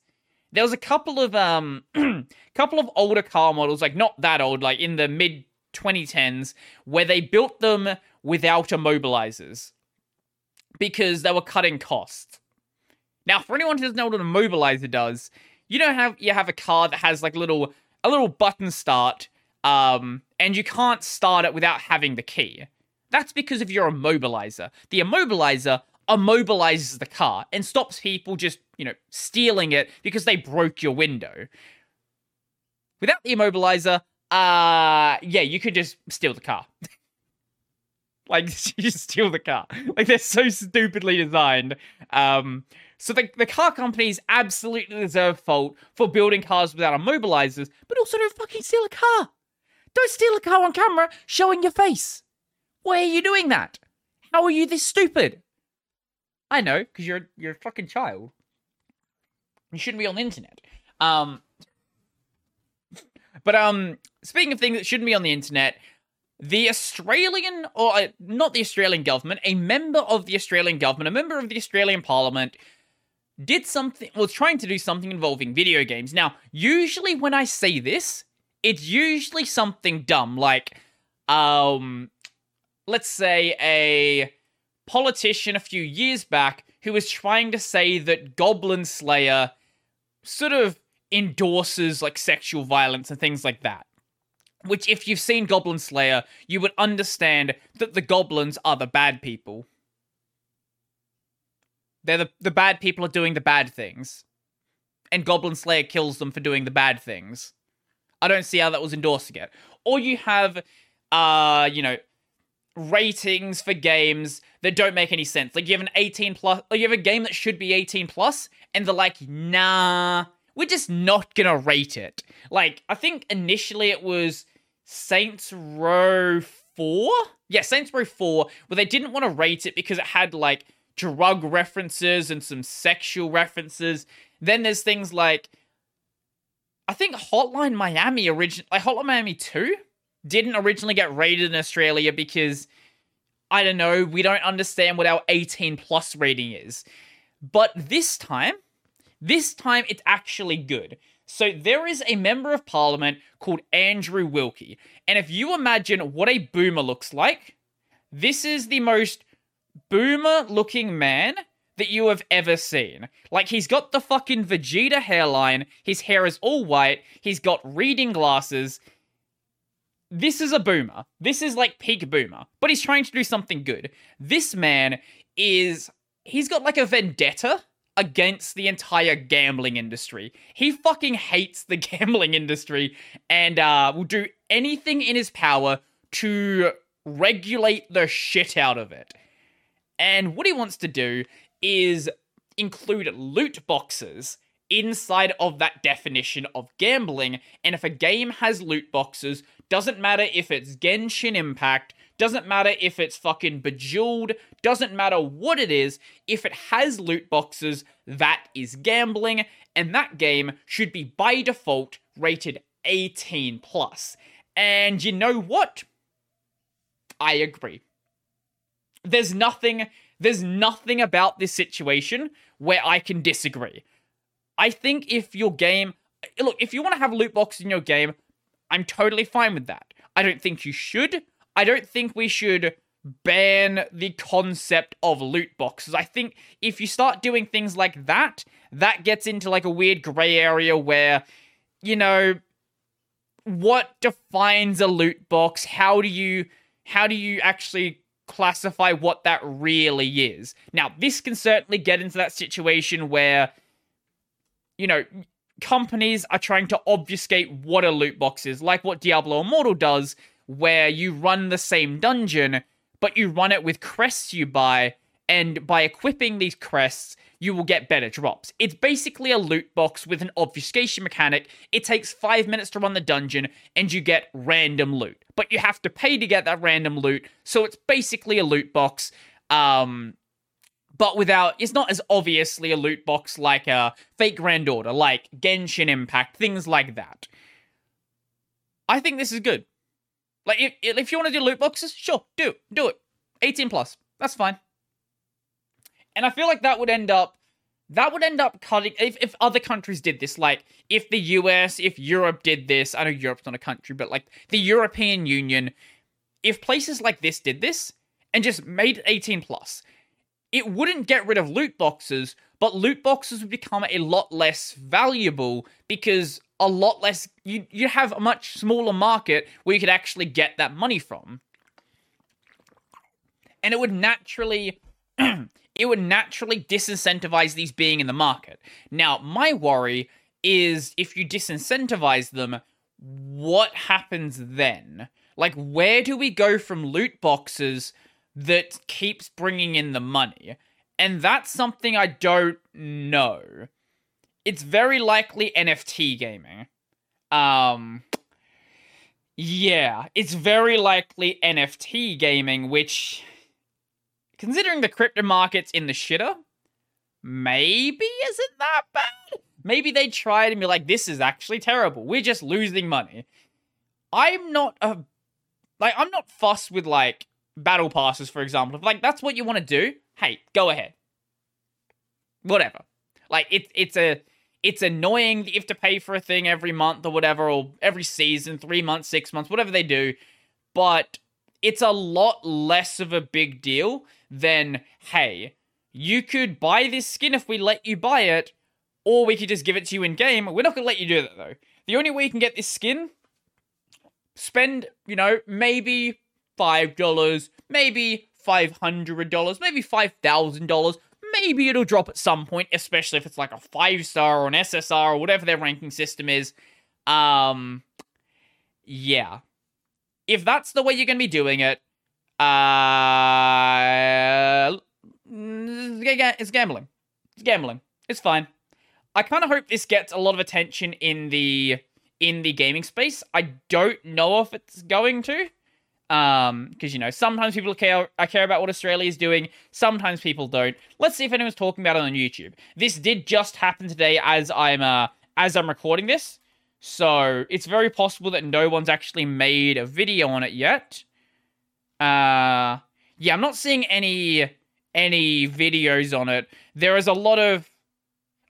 [SPEAKER 1] There was a couple of um couple of older car models, like not that old, like in the mid 2010s, where they built them without immobilizers because they were cutting costs. Now, for anyone who doesn't know what an immobilizer does, you don't have you have a car that has like little a little button start, um, and you can't start it without having the key. That's because of your immobilizer. The immobilizer immobilizes the car and stops people just, you know, stealing it because they broke your window. Without the immobilizer, uh yeah, you could just steal the car. like you just steal the car. Like they're so stupidly designed. Um so the, the car companies absolutely deserve fault for building cars without immobilizers, but also don't fucking steal a car. Don't steal a car on camera showing your face. Why are you doing that? How are you this stupid? I know, because you're you're a fucking child. You shouldn't be on the internet. Um, but um, speaking of things that shouldn't be on the internet, the Australian, or uh, not the Australian government, a member of the Australian government, a member of the Australian Parliament, did something, was trying to do something involving video games. Now, usually when I say this, it's usually something dumb, like, um, let's say a politician a few years back who was trying to say that Goblin Slayer sort of endorses like sexual violence and things like that. Which, if you've seen Goblin Slayer, you would understand that the goblins are the bad people. They're the, the bad people are doing the bad things. And Goblin Slayer kills them for doing the bad things. I don't see how that was endorsing it. Or you have, uh, you know, ratings for games that don't make any sense. Like you have an 18 plus, like you have a game that should be 18 plus, and they're like, nah, we're just not gonna rate it. Like I think initially it was Saints Row 4. Yeah, Saints Row 4, where they didn't want to rate it because it had like drug references and some sexual references. Then there's things like I think Hotline Miami origin like Hotline Miami 2 didn't originally get rated in Australia because I don't know, we don't understand what our 18 plus rating is. But this time, this time it's actually good. So there is a member of parliament called Andrew Wilkie. And if you imagine what a boomer looks like, this is the most boomer looking man that you have ever seen. Like, he's got the fucking Vegeta hairline, his hair is all white, he's got reading glasses, this is a boomer. This is like peak boomer, but he's trying to do something good. This man is he's got like a vendetta against the entire gambling industry. He fucking hates the gambling industry and uh, will do anything in his power to regulate the shit out of it. And what he wants to do is include loot boxes inside of that definition of gambling. And if a game has loot boxes, doesn't matter if it's Genshin Impact, doesn't matter if it's fucking Bejeweled, doesn't matter what it is, if it has loot boxes, that is gambling, and that game should be by default rated 18 plus. And you know what? I agree. There's nothing there's nothing about this situation where I can disagree. I think if your game look, if you want to have loot boxes in your game, I'm totally fine with that. I don't think you should. I don't think we should ban the concept of loot boxes. I think if you start doing things like that, that gets into like a weird gray area where, you know, what defines a loot box? How do you how do you actually classify what that really is? Now, this can certainly get into that situation where you know, companies are trying to obfuscate what a loot box is, like what Diablo Immortal does, where you run the same dungeon, but you run it with crests you buy, and by equipping these crests, you will get better drops. It's basically a loot box with an obfuscation mechanic. It takes five minutes to run the dungeon, and you get random loot. But you have to pay to get that random loot, so it's basically a loot box. Um, but without it's not as obviously a loot box like a Fate Grand Order, like Genshin Impact, things like that. I think this is good. Like if if you want to do loot boxes, sure, do do it. 18 plus, that's fine. And I feel like that would end up that would end up cutting if, if other countries did this like if the us if europe did this i know europe's not a country but like the european union if places like this did this and just made 18 plus it wouldn't get rid of loot boxes but loot boxes would become a lot less valuable because a lot less you you have a much smaller market where you could actually get that money from and it would naturally it would naturally disincentivize these being in the market. Now, my worry is if you disincentivize them, what happens then? Like, where do we go from loot boxes that keeps bringing in the money? And that's something I don't know. It's very likely NFT gaming. Um, yeah, it's very likely NFT gaming, which considering the crypto market's in the shitter, maybe isn't that bad. Maybe they tried and be like, this is actually terrible. We're just losing money. I'm not a like I'm not fussed with like battle passes, for example. If like that's what you want to do, hey, go ahead. Whatever. Like it's it's a it's annoying that you have to pay for a thing every month or whatever, or every season, three months, six months, whatever they do. But it's a lot less of a big deal than, hey, you could buy this skin if we let you buy it, or we could just give it to you in game. We're not going to let you do that, though. The only way you can get this skin, spend, you know, maybe $5, maybe $500, maybe $5,000. Maybe it'll drop at some point, especially if it's like a 5 star or an SSR or whatever their ranking system is. Um, yeah. If that's the way you're going to be doing it, uh, it's gambling. It's gambling. It's fine. I kind of hope this gets a lot of attention in the in the gaming space. I don't know if it's going to, um, because you know sometimes people care I care about what Australia is doing. Sometimes people don't. Let's see if anyone's talking about it on YouTube. This did just happen today as I'm uh as I'm recording this, so it's very possible that no one's actually made a video on it yet. Uh, yeah, I'm not seeing any any videos on it. There is a lot of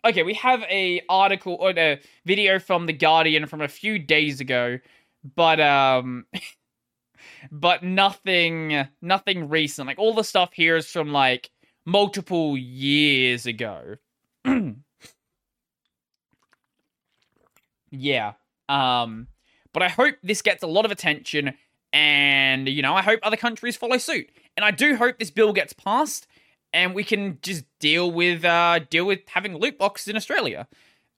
[SPEAKER 1] okay. We have a article or a video from the Guardian from a few days ago, but um, but nothing nothing recent. Like all the stuff here is from like multiple years ago. yeah. Um, but I hope this gets a lot of attention and, you know, I hope other countries follow suit. And I do hope this bill gets passed and we can just deal with uh deal with having loot boxes in Australia.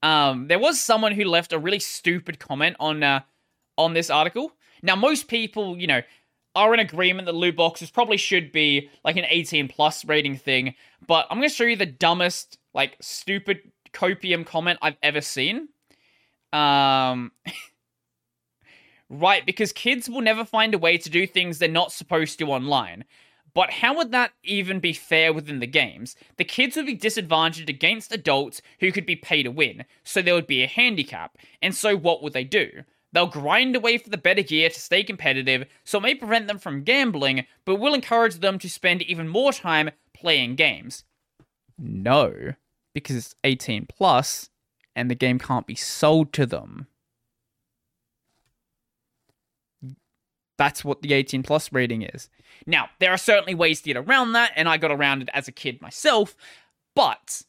[SPEAKER 1] Um there was someone who left a really stupid comment on uh on this article. Now most people, you know, are in agreement that loot boxes probably should be like an 18 plus rating thing, but I'm going to show you the dumbest like stupid copium comment I've ever seen. Um Right, because kids will never find a way to do things they're not supposed to online. But how would that even be fair within the games? The kids would be disadvantaged against adults who could be paid to win, so there would be a handicap. And so what would they do? They'll grind away for the better gear to stay competitive, so it may prevent them from gambling, but will encourage them to spend even more time playing games. No, because it's 18 plus, and the game can't be sold to them. That's what the 18 plus rating is. Now, there are certainly ways to get around that, and I got around it as a kid myself, but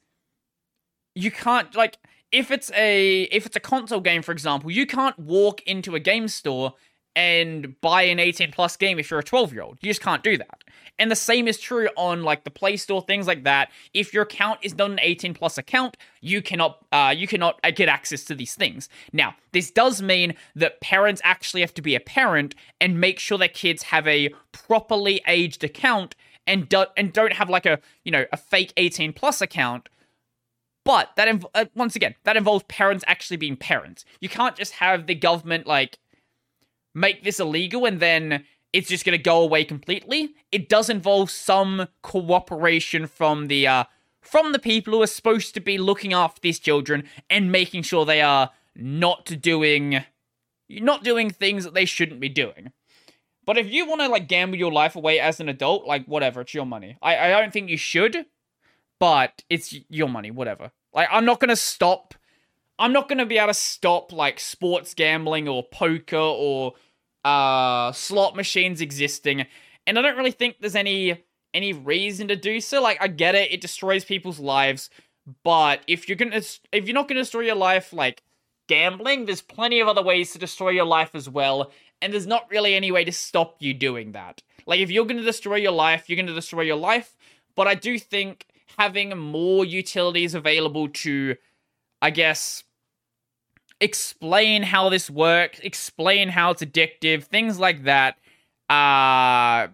[SPEAKER 1] you can't like if it's a if it's a console game, for example, you can't walk into a game store and buy an 18 plus game if you're a 12 year old. You just can't do that. And the same is true on like the Play Store, things like that. If your account is not an 18 plus account, you cannot uh, you cannot uh, get access to these things. Now, this does mean that parents actually have to be a parent and make sure their kids have a properly aged account and do- and don't have like a you know a fake 18 plus account. But that inv- uh, once again that involves parents actually being parents. You can't just have the government like make this illegal and then it's just going to go away completely. It does involve some cooperation from the uh, from the people who are supposed to be looking after these children and making sure they are not doing not doing things that they shouldn't be doing. But if you want to like gamble your life away as an adult, like whatever, it's your money. I, I don't think you should, but it's your money, whatever. Like, I'm not gonna stop. I'm not gonna be able to stop like sports gambling or poker or uh slot machines existing, and I don't really think there's any any reason to do so. Like, I get it; it destroys people's lives, but if you're gonna if you're not gonna destroy your life, like gambling, there's plenty of other ways to destroy your life as well, and there's not really any way to stop you doing that. Like, if you're gonna destroy your life, you're gonna destroy your life. But I do think having more utilities available to, I guess, explain how this works, explain how it's addictive, things like that. Uh,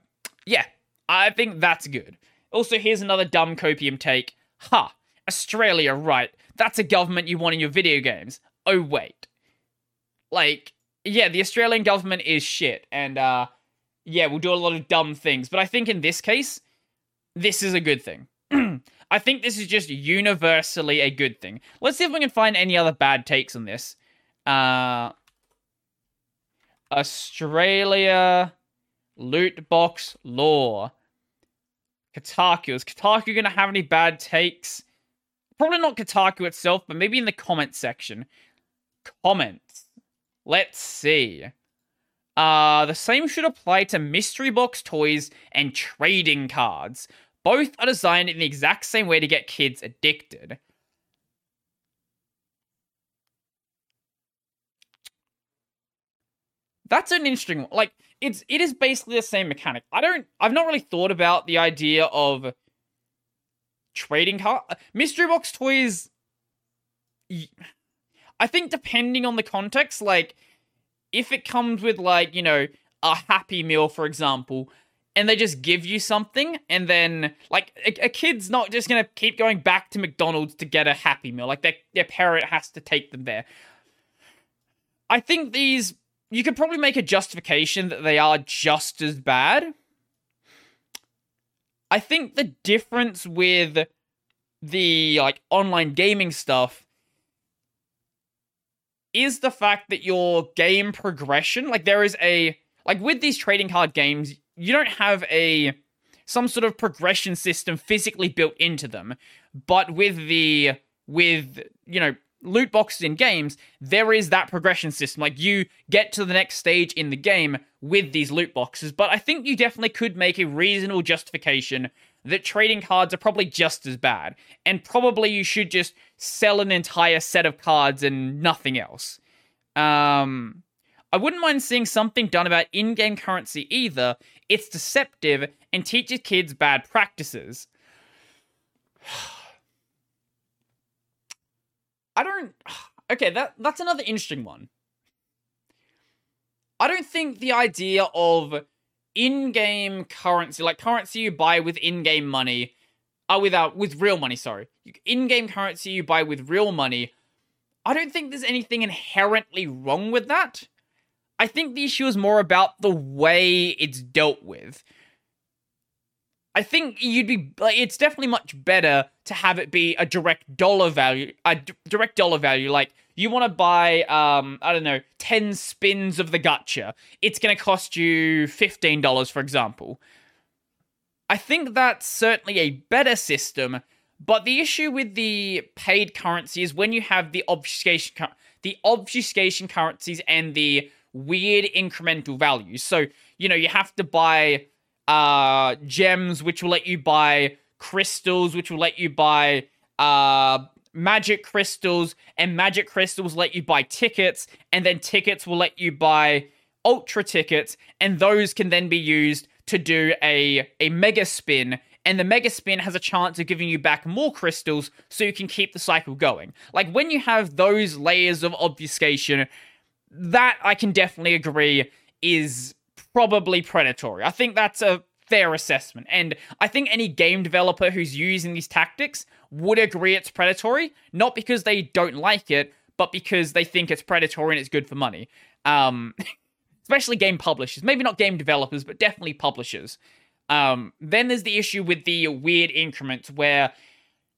[SPEAKER 1] yeah, I think that's good. Also, here's another dumb copium take. Ha, Australia, right. That's a government you want in your video games. Oh, wait. Like, yeah, the Australian government is shit, and, uh, yeah, we'll do a lot of dumb things. But I think in this case, this is a good thing. I think this is just universally a good thing. Let's see if we can find any other bad takes on this. Uh, Australia loot box law. Kotaku. Is Kotaku going to have any bad takes? Probably not Kotaku itself, but maybe in the comment section. Comments. Let's see. Uh, the same should apply to mystery box toys and trading cards. Both are designed in the exact same way to get kids addicted. That's an interesting one. Like, it's it is basically the same mechanic. I don't I've not really thought about the idea of trading card uh, mystery box toys I think depending on the context, like if it comes with like, you know, a happy meal, for example, and they just give you something and then like a, a, kid's not just gonna keep going back to mcdonald's to get a happy meal. Like their, their parent has to take them there. I think these you could probably make a justification that they are just as bad. I think the difference with the like online gaming stuff is the fact that your game progression like there is a like with these trading card games you don't have a some sort of progression system physically built into them but with the with you know loot boxes in games there is that progression system. Like you get to the next stage in the game with these loot boxes but i think you definitely could make a reasonable justification that trading cards are probably just as bad and probably you should just sell an entire set of cards and nothing else. Um I wouldn't mind seeing something done about in game currency either. It's deceptive and teaches kids bad practices. I don't. Okay, that that's another interesting one. I don't think the idea of in-game currency, like currency you buy with in-game money, uh, without with real money. Sorry, in-game currency you buy with real money. I don't think there's anything inherently wrong with that. I think the issue is more about the way it's dealt with. I think you'd be like it's definitely much better to have it be a direct dollar value, a d- direct dollar value. Like you want to buy, um, I don't know, ten spins of the gacha. It's going to cost you fifteen dollars, for example. I think that's certainly a better system, but the issue with the paid currency is when you have the obfuscation, the obfuscation currencies and the weird incremental values. So, you know, you have to buy uh gems which will let you buy crystals which will let you buy uh magic crystals and magic crystals let you buy tickets and then tickets will let you buy ultra tickets and those can then be used to do a a mega spin and the mega spin has a chance of giving you back more crystals so you can keep the cycle going. Like when you have those layers of obfuscation, that I can definitely agree is probably predatory. I think that's a fair assessment. And I think any game developer who's using these tactics would agree it's predatory, not because they don't like it, but because they think it's predatory and it's good for money. Um, especially game publishers. Maybe not game developers, but definitely publishers. Um, then there's the issue with the weird increments where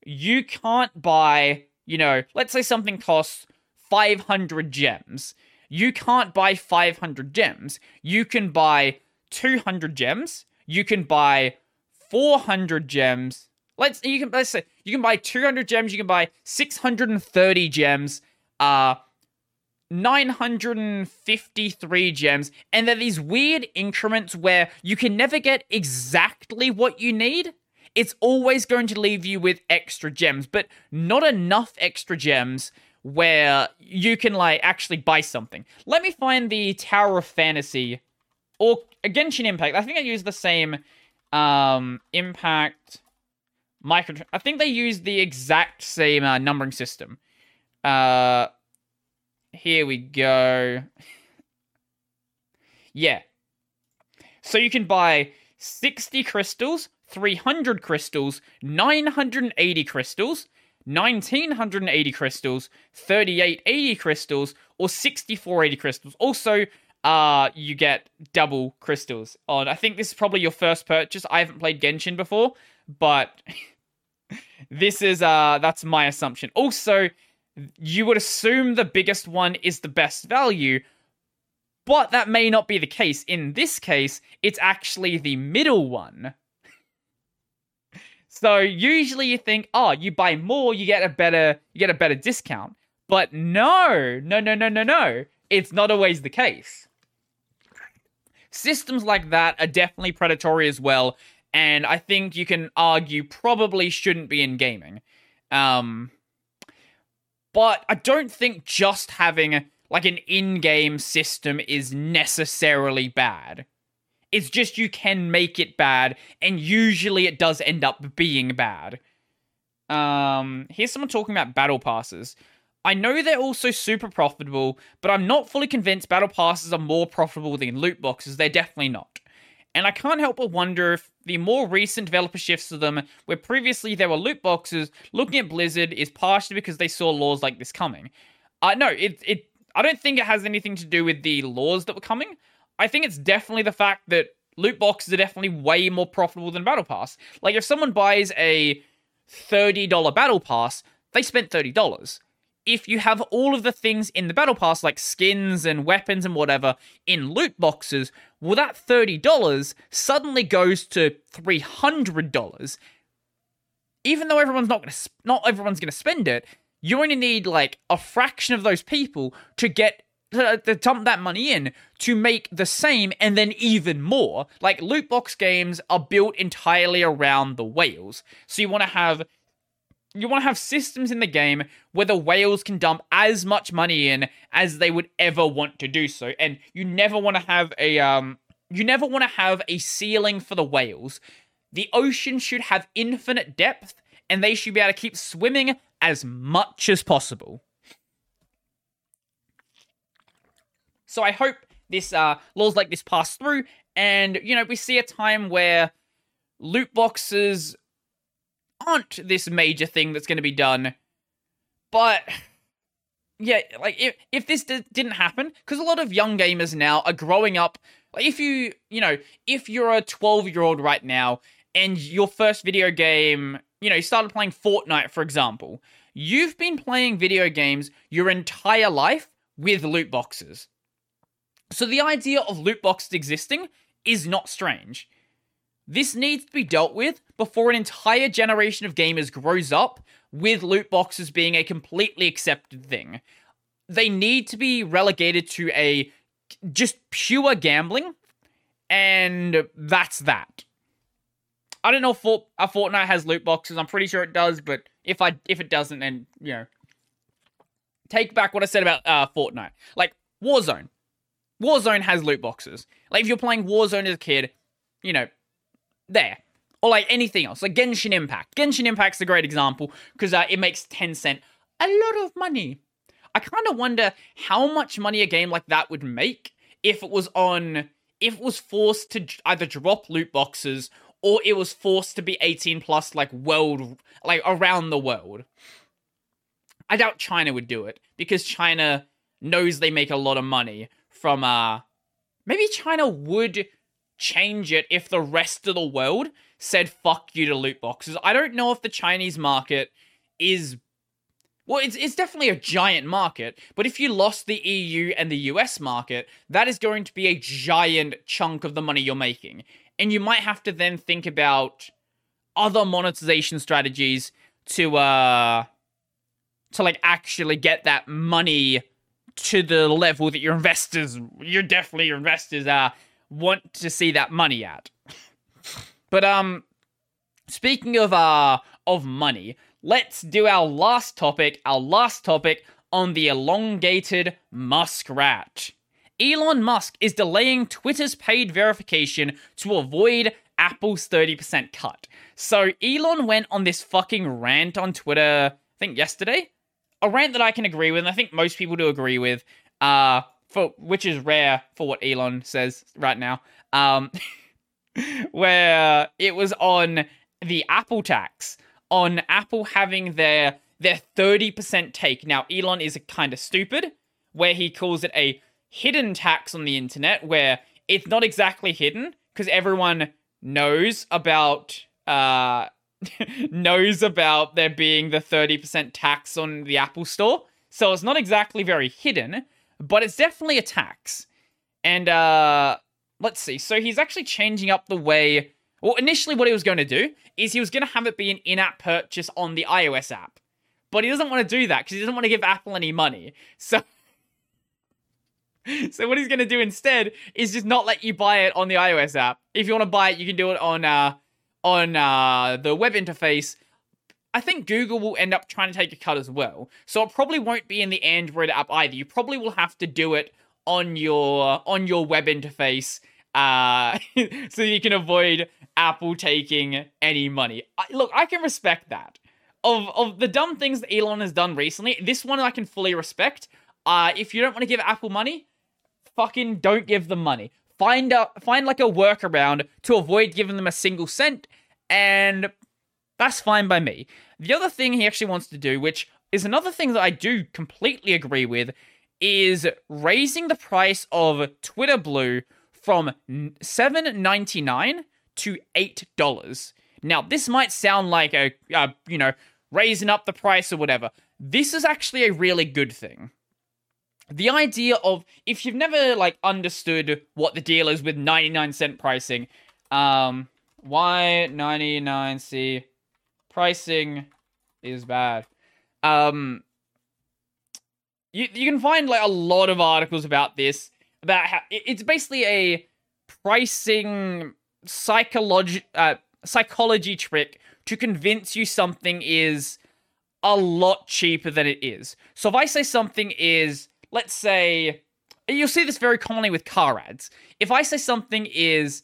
[SPEAKER 1] you can't buy, you know, let's say something costs 500 gems you can't buy 500 gems. You can buy 200 gems. You can buy 400 gems. Let's you can let's say You can buy 200 gems, you can buy 630 gems, uh 953 gems, and they're these weird increments where you can never get exactly what you need. It's always going to leave you with extra gems, but not enough extra gems where you can like actually buy something. Let me find the Tower of Fantasy or Genshin Impact. I think I use the same um impact micro I think they use the exact same uh, numbering system. Uh here we go. yeah. So you can buy 60 crystals, 300 crystals, 980 crystals, 1980 crystals, 3880 crystals, or 6480 crystals. Also, uh, you get double crystals on. I think this is probably your first purchase. I haven't played Genshin before, but this is uh that's my assumption. Also, you would assume the biggest one is the best value, but that may not be the case. In this case, it's actually the middle one. So usually you think, oh, you buy more, you get a better you get a better discount. But no, no, no, no, no, no. It's not always the case. Systems like that are definitely predatory as well, and I think you can argue probably shouldn't be in gaming. Um, but I don't think just having like an in-game system is necessarily bad. It's just you can make it bad, and usually it does end up being bad. Um, here's someone talking about battle passes. I know they're also super profitable, but I'm not fully convinced battle passes are more profitable than loot boxes. They're definitely not. And I can't help but wonder if the more recent developer shifts to them, where previously there were loot boxes, looking at Blizzard is partially because they saw laws like this coming. Uh, no, it, it, I don't think it has anything to do with the laws that were coming. I think it's definitely the fact that loot boxes are definitely way more profitable than Battle Pass. Like, if someone buys a $30 Battle Pass, they spent $30 if you have all of the things in the battle pass like skins and weapons and whatever in loot boxes well that $30 suddenly goes to $300 even though everyone's not going to not everyone's to spend it you only need like a fraction of those people to get to, dump that money in to make the same and then even more. Like loot box games are built entirely around the whales. So you want to have you want to have systems in the game where the whales can dump as much money in as they would ever want to do so. And you never want to have a um you never want to have a ceiling for the whales. The ocean should have infinite depth and they should be able to keep swimming as much as possible so i hope this uh laws like this pass through and you know we see a time where loot boxes aren't this major thing that's going to be done. But yeah, like if if this d- didn't happen, because a lot of young gamers now are growing up. Like if you you know if you're a 12 year old right now and your first video game, you know, you started playing Fortnite, for example, you've been playing video games your entire life with loot boxes. So the idea of loot boxes existing is not strange. This needs to be dealt with before an entire generation of gamers grows up with loot boxes being a completely accepted thing. They need to be relegated to a just pure gambling, and that's that. I don't know if Fort- a Fortnite has loot boxes. I'm pretty sure it does, but if I if it doesn't, then you know, take back what I said about uh, Fortnite. Like Warzone, Warzone has loot boxes. Like if you're playing Warzone as a kid, you know, there. Or like anything else, like Genshin Impact. Genshin Impact's a great example because uh, it makes Tencent a lot of money. I kind of wonder how much money a game like that would make if it was on, if it was forced to either drop loot boxes or it was forced to be 18 plus, like world, like around the world. I doubt China would do it because China knows they make a lot of money from, uh, maybe China would change it if the rest of the world said fuck you to loot boxes. I don't know if the Chinese market is well, it's it's definitely a giant market, but if you lost the EU and the US market, that is going to be a giant chunk of the money you're making. And you might have to then think about other monetization strategies to uh to like actually get that money to the level that your investors you're definitely your investors uh want to see that money at. But um speaking of uh of money, let's do our last topic, our last topic on the elongated muskrat. Elon Musk is delaying Twitter's paid verification to avoid Apple's 30% cut. So Elon went on this fucking rant on Twitter, I think yesterday. A rant that I can agree with, and I think most people do agree with, uh, for which is rare for what Elon says right now. Um, where it was on the Apple tax, on Apple having their their 30% take. Now, Elon is kind of stupid, where he calls it a hidden tax on the internet, where it's not exactly hidden, because everyone knows about uh knows about there being the 30% tax on the Apple Store. So it's not exactly very hidden, but it's definitely a tax. And uh let's see. So he's actually changing up the way well, initially what he was going to do is he was going to have it be an in-app purchase on the iOS app. But he doesn't want to do that because he doesn't want to give Apple any money. So so what he's going to do instead is just not let you buy it on the iOS app. If you want to buy it, you can do it on uh, on uh, the web interface. I think Google will end up trying to take a cut as well. So it probably won't be in the Android app either. You probably will have to do it on your on your web interface uh, so you can avoid Apple taking any money. I, look, I can respect that. Of of the dumb things that Elon has done recently, this one I can fully respect. Uh, if you don't want to give Apple money, fucking don't give them money. Find a find like a workaround to avoid giving them a single cent, and that's fine by me. The other thing he actually wants to do, which is another thing that I do completely agree with, is raising the price of Twitter Blue from seven ninety nine to eight dollars. Now, this might sound like a, a you know raising up the price or whatever. This is actually a really good thing the idea of if you've never like understood what the deal is with 99 cent pricing um why 99c pricing is bad. Um you you can find like a lot of articles about this about how it's basically a pricing psychology uh, psychology trick to convince you something is a lot cheaper than it is. So if i say something is let's say you'll see this very commonly with car ads. If I say something is,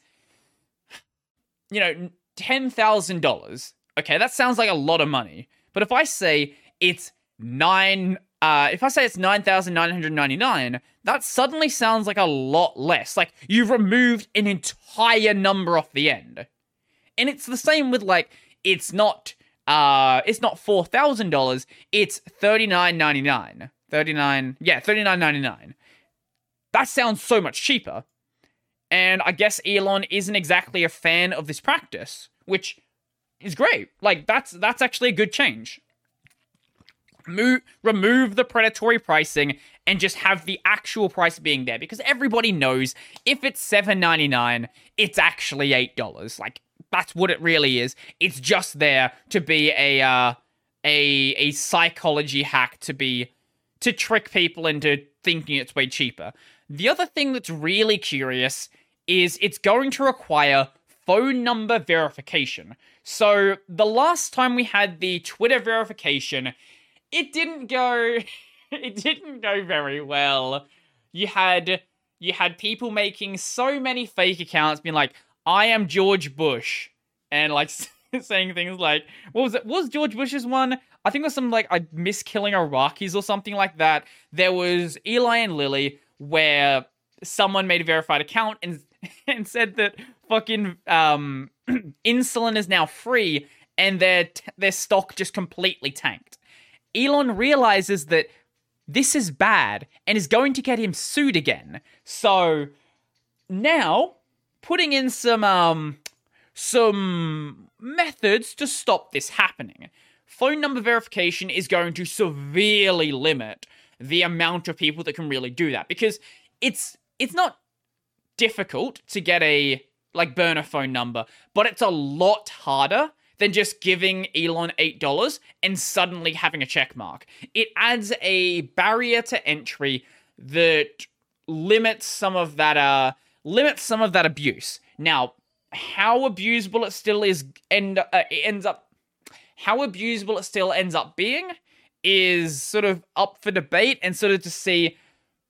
[SPEAKER 1] you know, ten thousand dollars, okay, that sounds like a lot of money. But if I say it's nine, uh, if I say it's nine thousand nine hundred ninety nine, that suddenly sounds like a lot less. Like you've removed an entire number off the end. And it's the same with like it's not uh it's not four thousand dollars, it's thirty nine ninety nine. 39 yeah 39.99 that sounds so much cheaper. And i guess elon isn't exactly a fan of this practice which is great. Like that's that's actually a good change. Move, remove the predatory pricing and just have the actual price being there because everybody knows if it's 7.99 it's actually $8 like that's what it really is. It's just there to be a uh, a a psychology hack to be to trick people into thinking it's way cheaper. The other thing that's really curious is it's going to require phone number verification. So the last time we had the Twitter verification, it didn't go it didn't go very well. You had you had people making so many fake accounts being like, "I am George Bush." And like saying things like, what was it? What was George Bush's one? I think it was some like I miss killing Iraqis or something like that. There was Eli and Lilly where someone made a verified account and and said that fucking um insulin is now free and their their stock just completely tanked. Elon realizes that this is bad and is going to get him sued again. So now putting in some um some methods to stop this happening. Phone number verification is going to severely limit the amount of people that can really do that because it's it's not difficult to get a like burner phone number, but it's a lot harder than just giving Elon $8 and suddenly having a check mark. It adds a barrier to entry that limits some of that uh limits some of that abuse. Now, how abusable it still is end uh, it ends up how abusable it still ends up being is sort of up for debate and sort of to see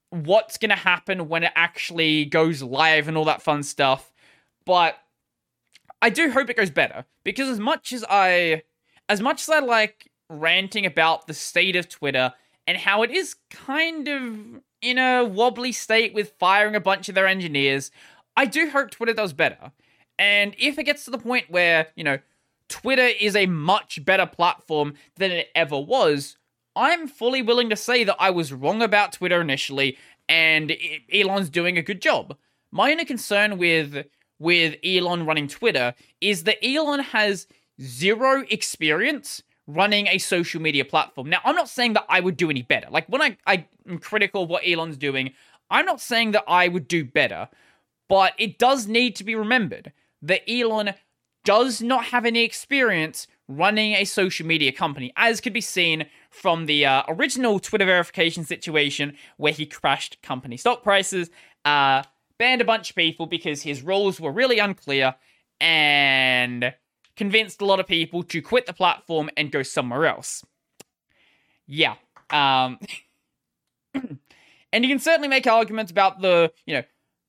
[SPEAKER 1] what's going to happen when it actually goes live and all that fun stuff. But I do hope it goes better because as much as I as much as I like ranting about the state of Twitter and how it is kind of in a wobbly state with firing a bunch of their engineers, I do hope Twitter does better. And if it gets to the point where, you know, Twitter is a much better platform than it ever was, I'm fully willing to say that I was wrong about Twitter initially and Elon's doing a good job. My only concern with with Elon running Twitter is that Elon has zero experience running a social media platform. Now, I'm not saying that I would do any better. Like when I, I am critical of what Elon's doing, I'm not saying that I would do better, but it does need to be remembered that Elon does not have any experience running a social media company, as could be seen from the uh, original Twitter verification situation where he crashed company stock prices, uh, banned a bunch of people because his rules were really unclear, and convinced a lot of people to quit the platform and go somewhere else. Yeah. Um, and you can certainly make arguments about the, you know,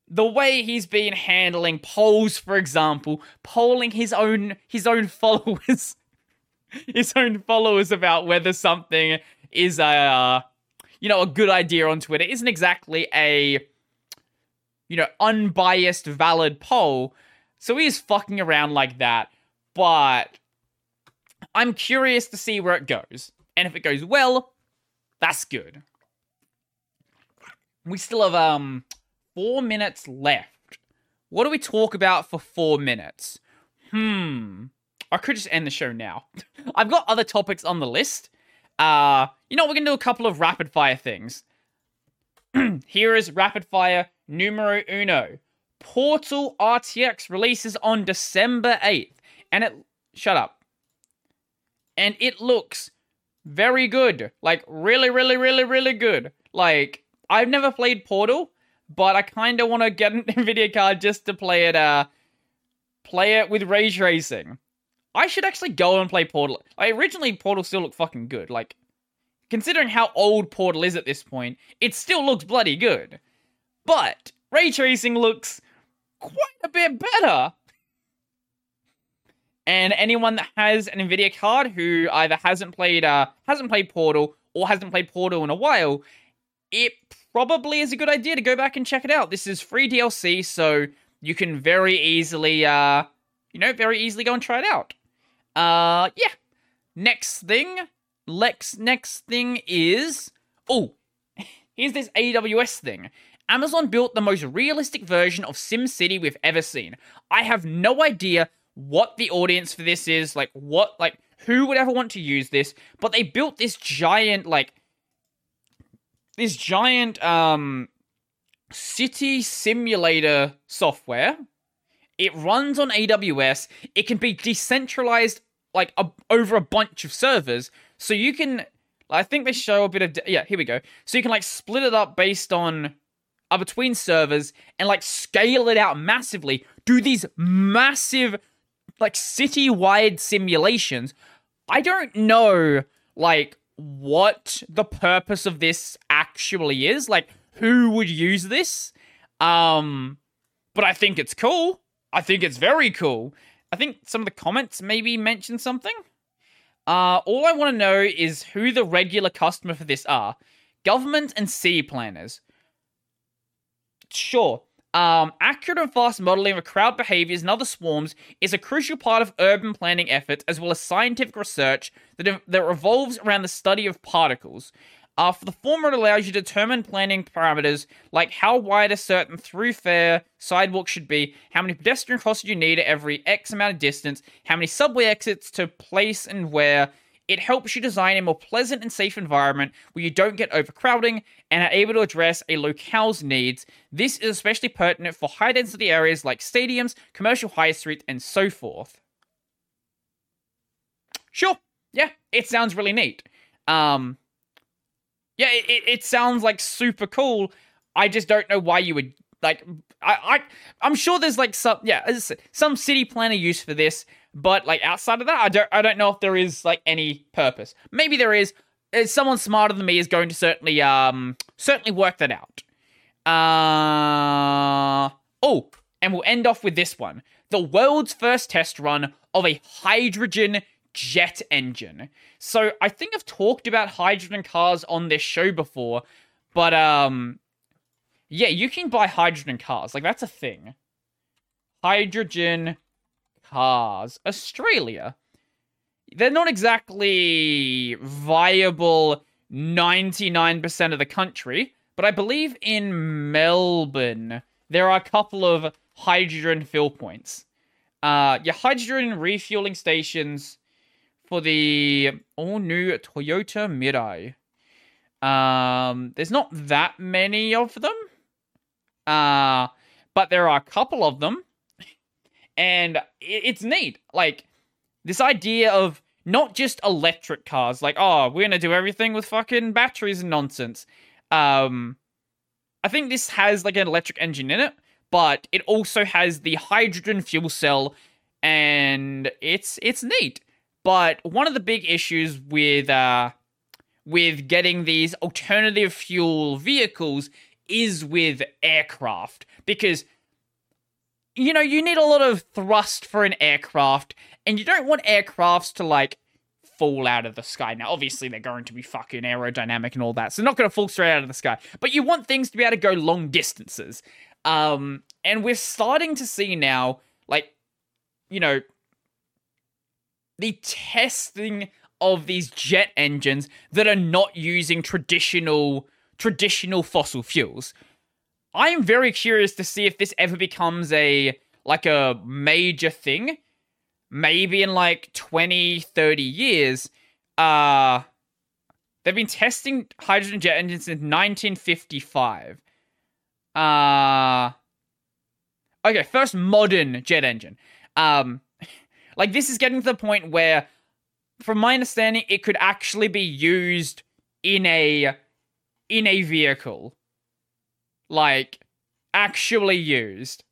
[SPEAKER 1] the way he's been handling polls, for example, polling his own his own followers, his own followers about whether something is a, uh, you know, a good idea on Twitter isn't exactly a, you know, unbiased, valid poll. So he's fucking around like that, but I'm curious to see where it goes, and if it goes well, that's good. We still have um four minutes left. What do we talk about for four minutes? Hmm. I could just end the show now. I've got other topics on the list. Uh, you know, we're gonna do a couple of rapid fire things. Here is rapid fire numero uno. Portal RTX releases on December 8th. And it. Shut up. And it looks very good. Like, really, really, really, really good. Like, I've never played Portal, but I kind of want to get an Nvidia card just to play it. Uh, play it with ray tracing. I should actually go and play Portal. I originally Portal still looked fucking good. Like, considering how old Portal is at this point, it still looks bloody good. But ray tracing looks quite a bit better. And anyone that has an Nvidia card who either hasn't played uh hasn't played Portal or hasn't played Portal in a while, it probably is a good idea to go back and check it out. This is free DLC, so you can very easily, uh, you know, very easily go and try it out. Uh, yeah. Next thing, Lex. Next thing is, oh, here's this AWS thing. Amazon built the most realistic version of SimCity we've ever seen. I have no idea what the audience for this is, like what, like who would ever want to use this, but they built this giant, like this giant um city simulator software. It runs on AWS. It can be decentralized like a, over a bunch of servers. So you can I think they show a bit of yeah, here we go. So you can like split it up based on uh, between servers and like scale it out massively. Do these massive like city-wide simulations. I don't know like what the purpose of this actually is. Like, who would use this? Um, but I think it's cool. I think it's very cool. I think some of the comments maybe mention something. Uh, all I want to know is who the regular customer for this are. Government and city planners. Sure, um, accurate and fast modeling of crowd behaviors and other swarms is a crucial part of urban planning efforts, as well as scientific research that, that revolves around the study of particles. For the former, it allows you to determine planning parameters like how wide a certain thoroughfare sidewalk should be, how many pedestrian crossings you need at every X amount of distance, how many subway exits to place and where, it helps you design a more pleasant and safe environment where you don't get overcrowding and are able to address a locale's needs. This is especially pertinent for high density areas like stadiums, commercial high streets, and so forth. Sure. Yeah, it sounds really neat. Um, yeah, it, it, it sounds like super cool. I just don't know why you would like. I, I I'm sure there's like some yeah some city planner use for this, but like outside of that, I don't I don't know if there is like any purpose. Maybe there is. Uh, Someone smarter than me is going to certainly um certainly work that out. Uh oh, and we'll end off with this one: the world's first test run of a hydrogen jet engine. So I think I've talked about hydrogen cars on this show before, but um yeah, you can buy hydrogen cars. Like that's a thing. Hydrogen cars. Australia. They're not exactly viable 99% of the country, but I believe in Melbourne there are a couple of hydrogen fill points. Uh yeah, hydrogen refueling stations for the all new Toyota Mirai. Um, there's not that many of them. Uh, but there are a couple of them. And it's neat. Like, this idea of not just electric cars, like, oh, we're gonna do everything with fucking batteries and nonsense. Um, I think this has like an electric engine in it, but it also has the hydrogen fuel cell, and it's it's neat. But one of the big issues with uh, with getting these alternative fuel vehicles is with aircraft. Because you know you need a lot of thrust for an aircraft and you don't want aircrafts to like fall out of the sky. Now obviously they're going to be fucking aerodynamic and all that so they're not going to fall straight out of the sky. But you want things to be able to go long distances. Um and we're starting to see now like you know the testing of these jet engines that are not using traditional traditional fossil fuels. I am very curious to see if this ever becomes a like a major thing. Maybe in like 20, 30 years. Uh they've been testing hydrogen jet engines since 1955. Uh Okay, first modern jet engine. Um like this is getting to the point where from my understanding it could actually be used in a in a vehicle. Like, actually used.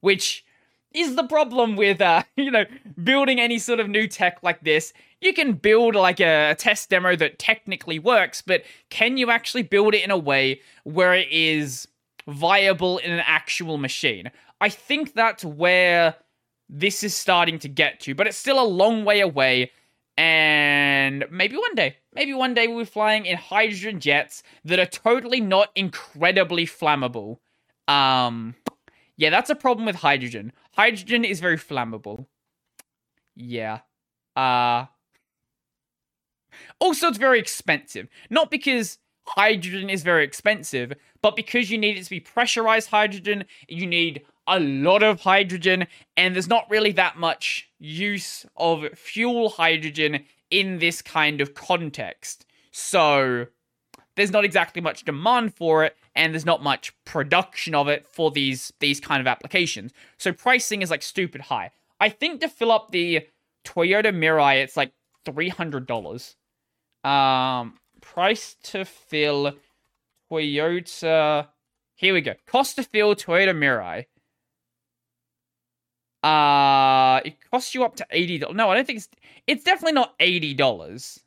[SPEAKER 1] Which is the problem with, uh, you know, building any sort of new tech like this. You can build like a, a test demo that technically works, but can you actually build it in a way where it is viable in an actual machine? I think that's where this is starting to get to, but it's still a long way away. And maybe one day, maybe one day we'll be flying in hydrogen jets that are totally not incredibly flammable. Um, yeah, that's a problem with hydrogen. Hydrogen is very flammable. Yeah. Uh, also, it's very expensive. Not because hydrogen is very expensive, but because you need it to be pressurized hydrogen, you need a lot of hydrogen, and there's not really that much use of fuel hydrogen in this kind of context. So there's not exactly much demand for it, and there's not much production of it for these these kind of applications. So pricing is like stupid high. I think to fill up the Toyota Mirai, it's like three hundred dollars. Um, price to fill Toyota. Here we go. Cost to fill Toyota Mirai. Uh, it costs you up to eighty dollars. No, I don't think it's. It's definitely not eighty dollars.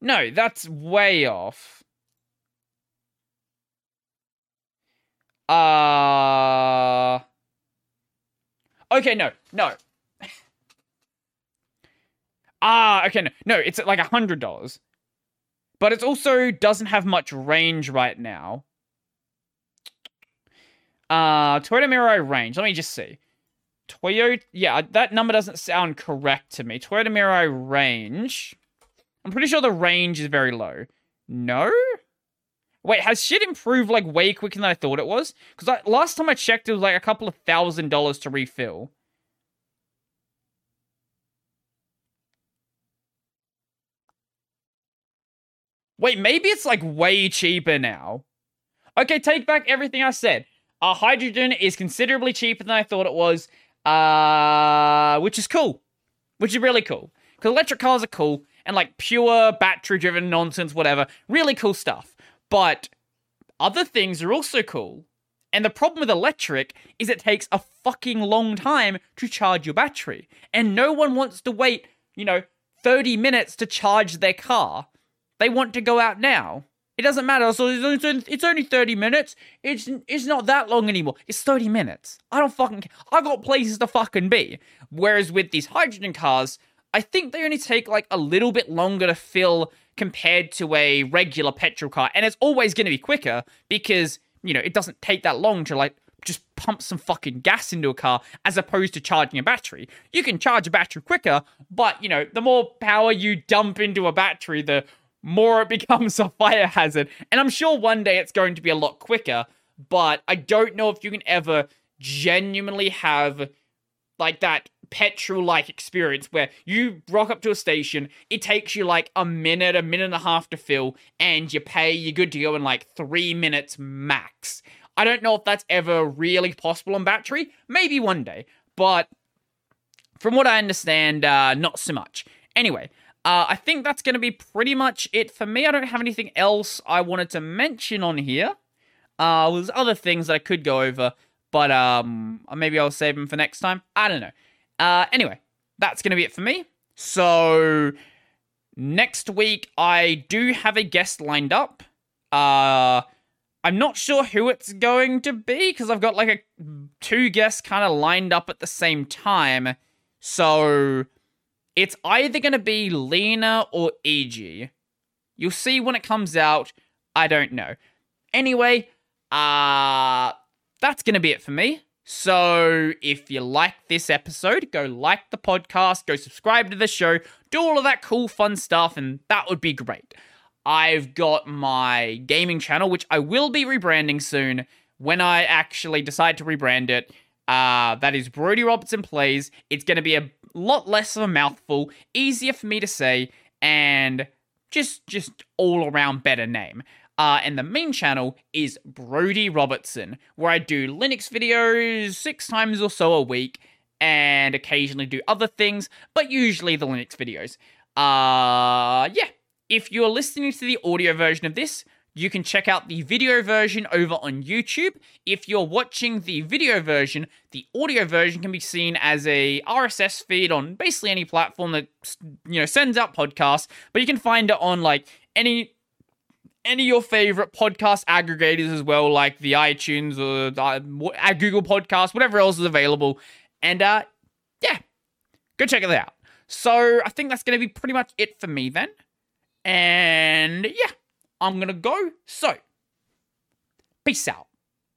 [SPEAKER 1] No, that's way off. Uh. Okay, no, no. ah, okay, no, no. It's like a hundred dollars, but it also doesn't have much range right now. Uh, Toyota Mirai range. Let me just see. Toyota. Yeah, that number doesn't sound correct to me. Toyota Mirai range. I'm pretty sure the range is very low. No? Wait, has shit improved like way quicker than I thought it was? Because last time I checked, it was like a couple of thousand dollars to refill. Wait, maybe it's like way cheaper now. Okay, take back everything I said. Uh, hydrogen is considerably cheaper than I thought it was. uh, which is cool, which is really cool. Because electric cars are cool and like pure battery driven nonsense, whatever. Really cool stuff. But other things are also cool. And the problem with electric is it takes a fucking long time to charge your battery. And no one wants to wait, you know, 30 minutes to charge their car. They want to go out now. It doesn't matter. So it's only 30 minutes. It's it's not that long anymore. It's 30 minutes. I don't fucking I've got places to fucking be. Whereas with these hydrogen cars, I think they only take like a little bit longer to fill compared to a regular petrol car. And it's always going to be quicker because, you know, it doesn't take that long to like just pump some fucking gas into a car as opposed to charging a battery. You can charge a battery quicker, but, you know, the more power you dump into a battery, the more it becomes a fire hazard. And I'm sure one day it's going to be a lot quicker, but I don't know if you can ever genuinely have like that petrol like experience where you rock up to a station, it takes you like a minute, a minute and a half to fill, and you pay, you're good to go in like three minutes max. I don't know if that's ever really possible on battery. Maybe one day, but from what I understand, uh, not so much. Anyway, uh, I think that's going to be pretty much it for me. I don't have anything else I wanted to mention on here. Uh, there's other things that I could go over, but um, maybe I'll save them for next time. I don't know. Uh, anyway, that's going to be it for me. So next week, I do have a guest lined up. Uh, I'm not sure who it's going to be because I've got like a two guests kind of lined up at the same time. So it's either going to be Lina or EG. You'll see when it comes out. I don't know. Anyway, uh that's going to be it for me. So, if you like this episode, go like the podcast, go subscribe to the show, do all of that cool, fun stuff, and that would be great. I've got my gaming channel, which I will be rebranding soon when I actually decide to rebrand it. Uh, that is Brodie Robertson Plays. It's going to be a lot less of a mouthful, easier for me to say, and just just all around better name. Uh, and the main channel is Brodie Robertson, where I do Linux videos six times or so a week, and occasionally do other things, but usually the Linux videos. Uh, yeah. If you're listening to the audio version of this, you can check out the video version over on YouTube. If you're watching the video version, the audio version can be seen as a RSS feed on basically any platform that you know sends out podcasts, but you can find it on like any any of your favorite podcast aggregators as well, like the iTunes or uh, Google Podcast, whatever else is available. And uh, yeah, go check it out. So I think that's going to be pretty much it for me then. And yeah, I'm going to go. So, peace out.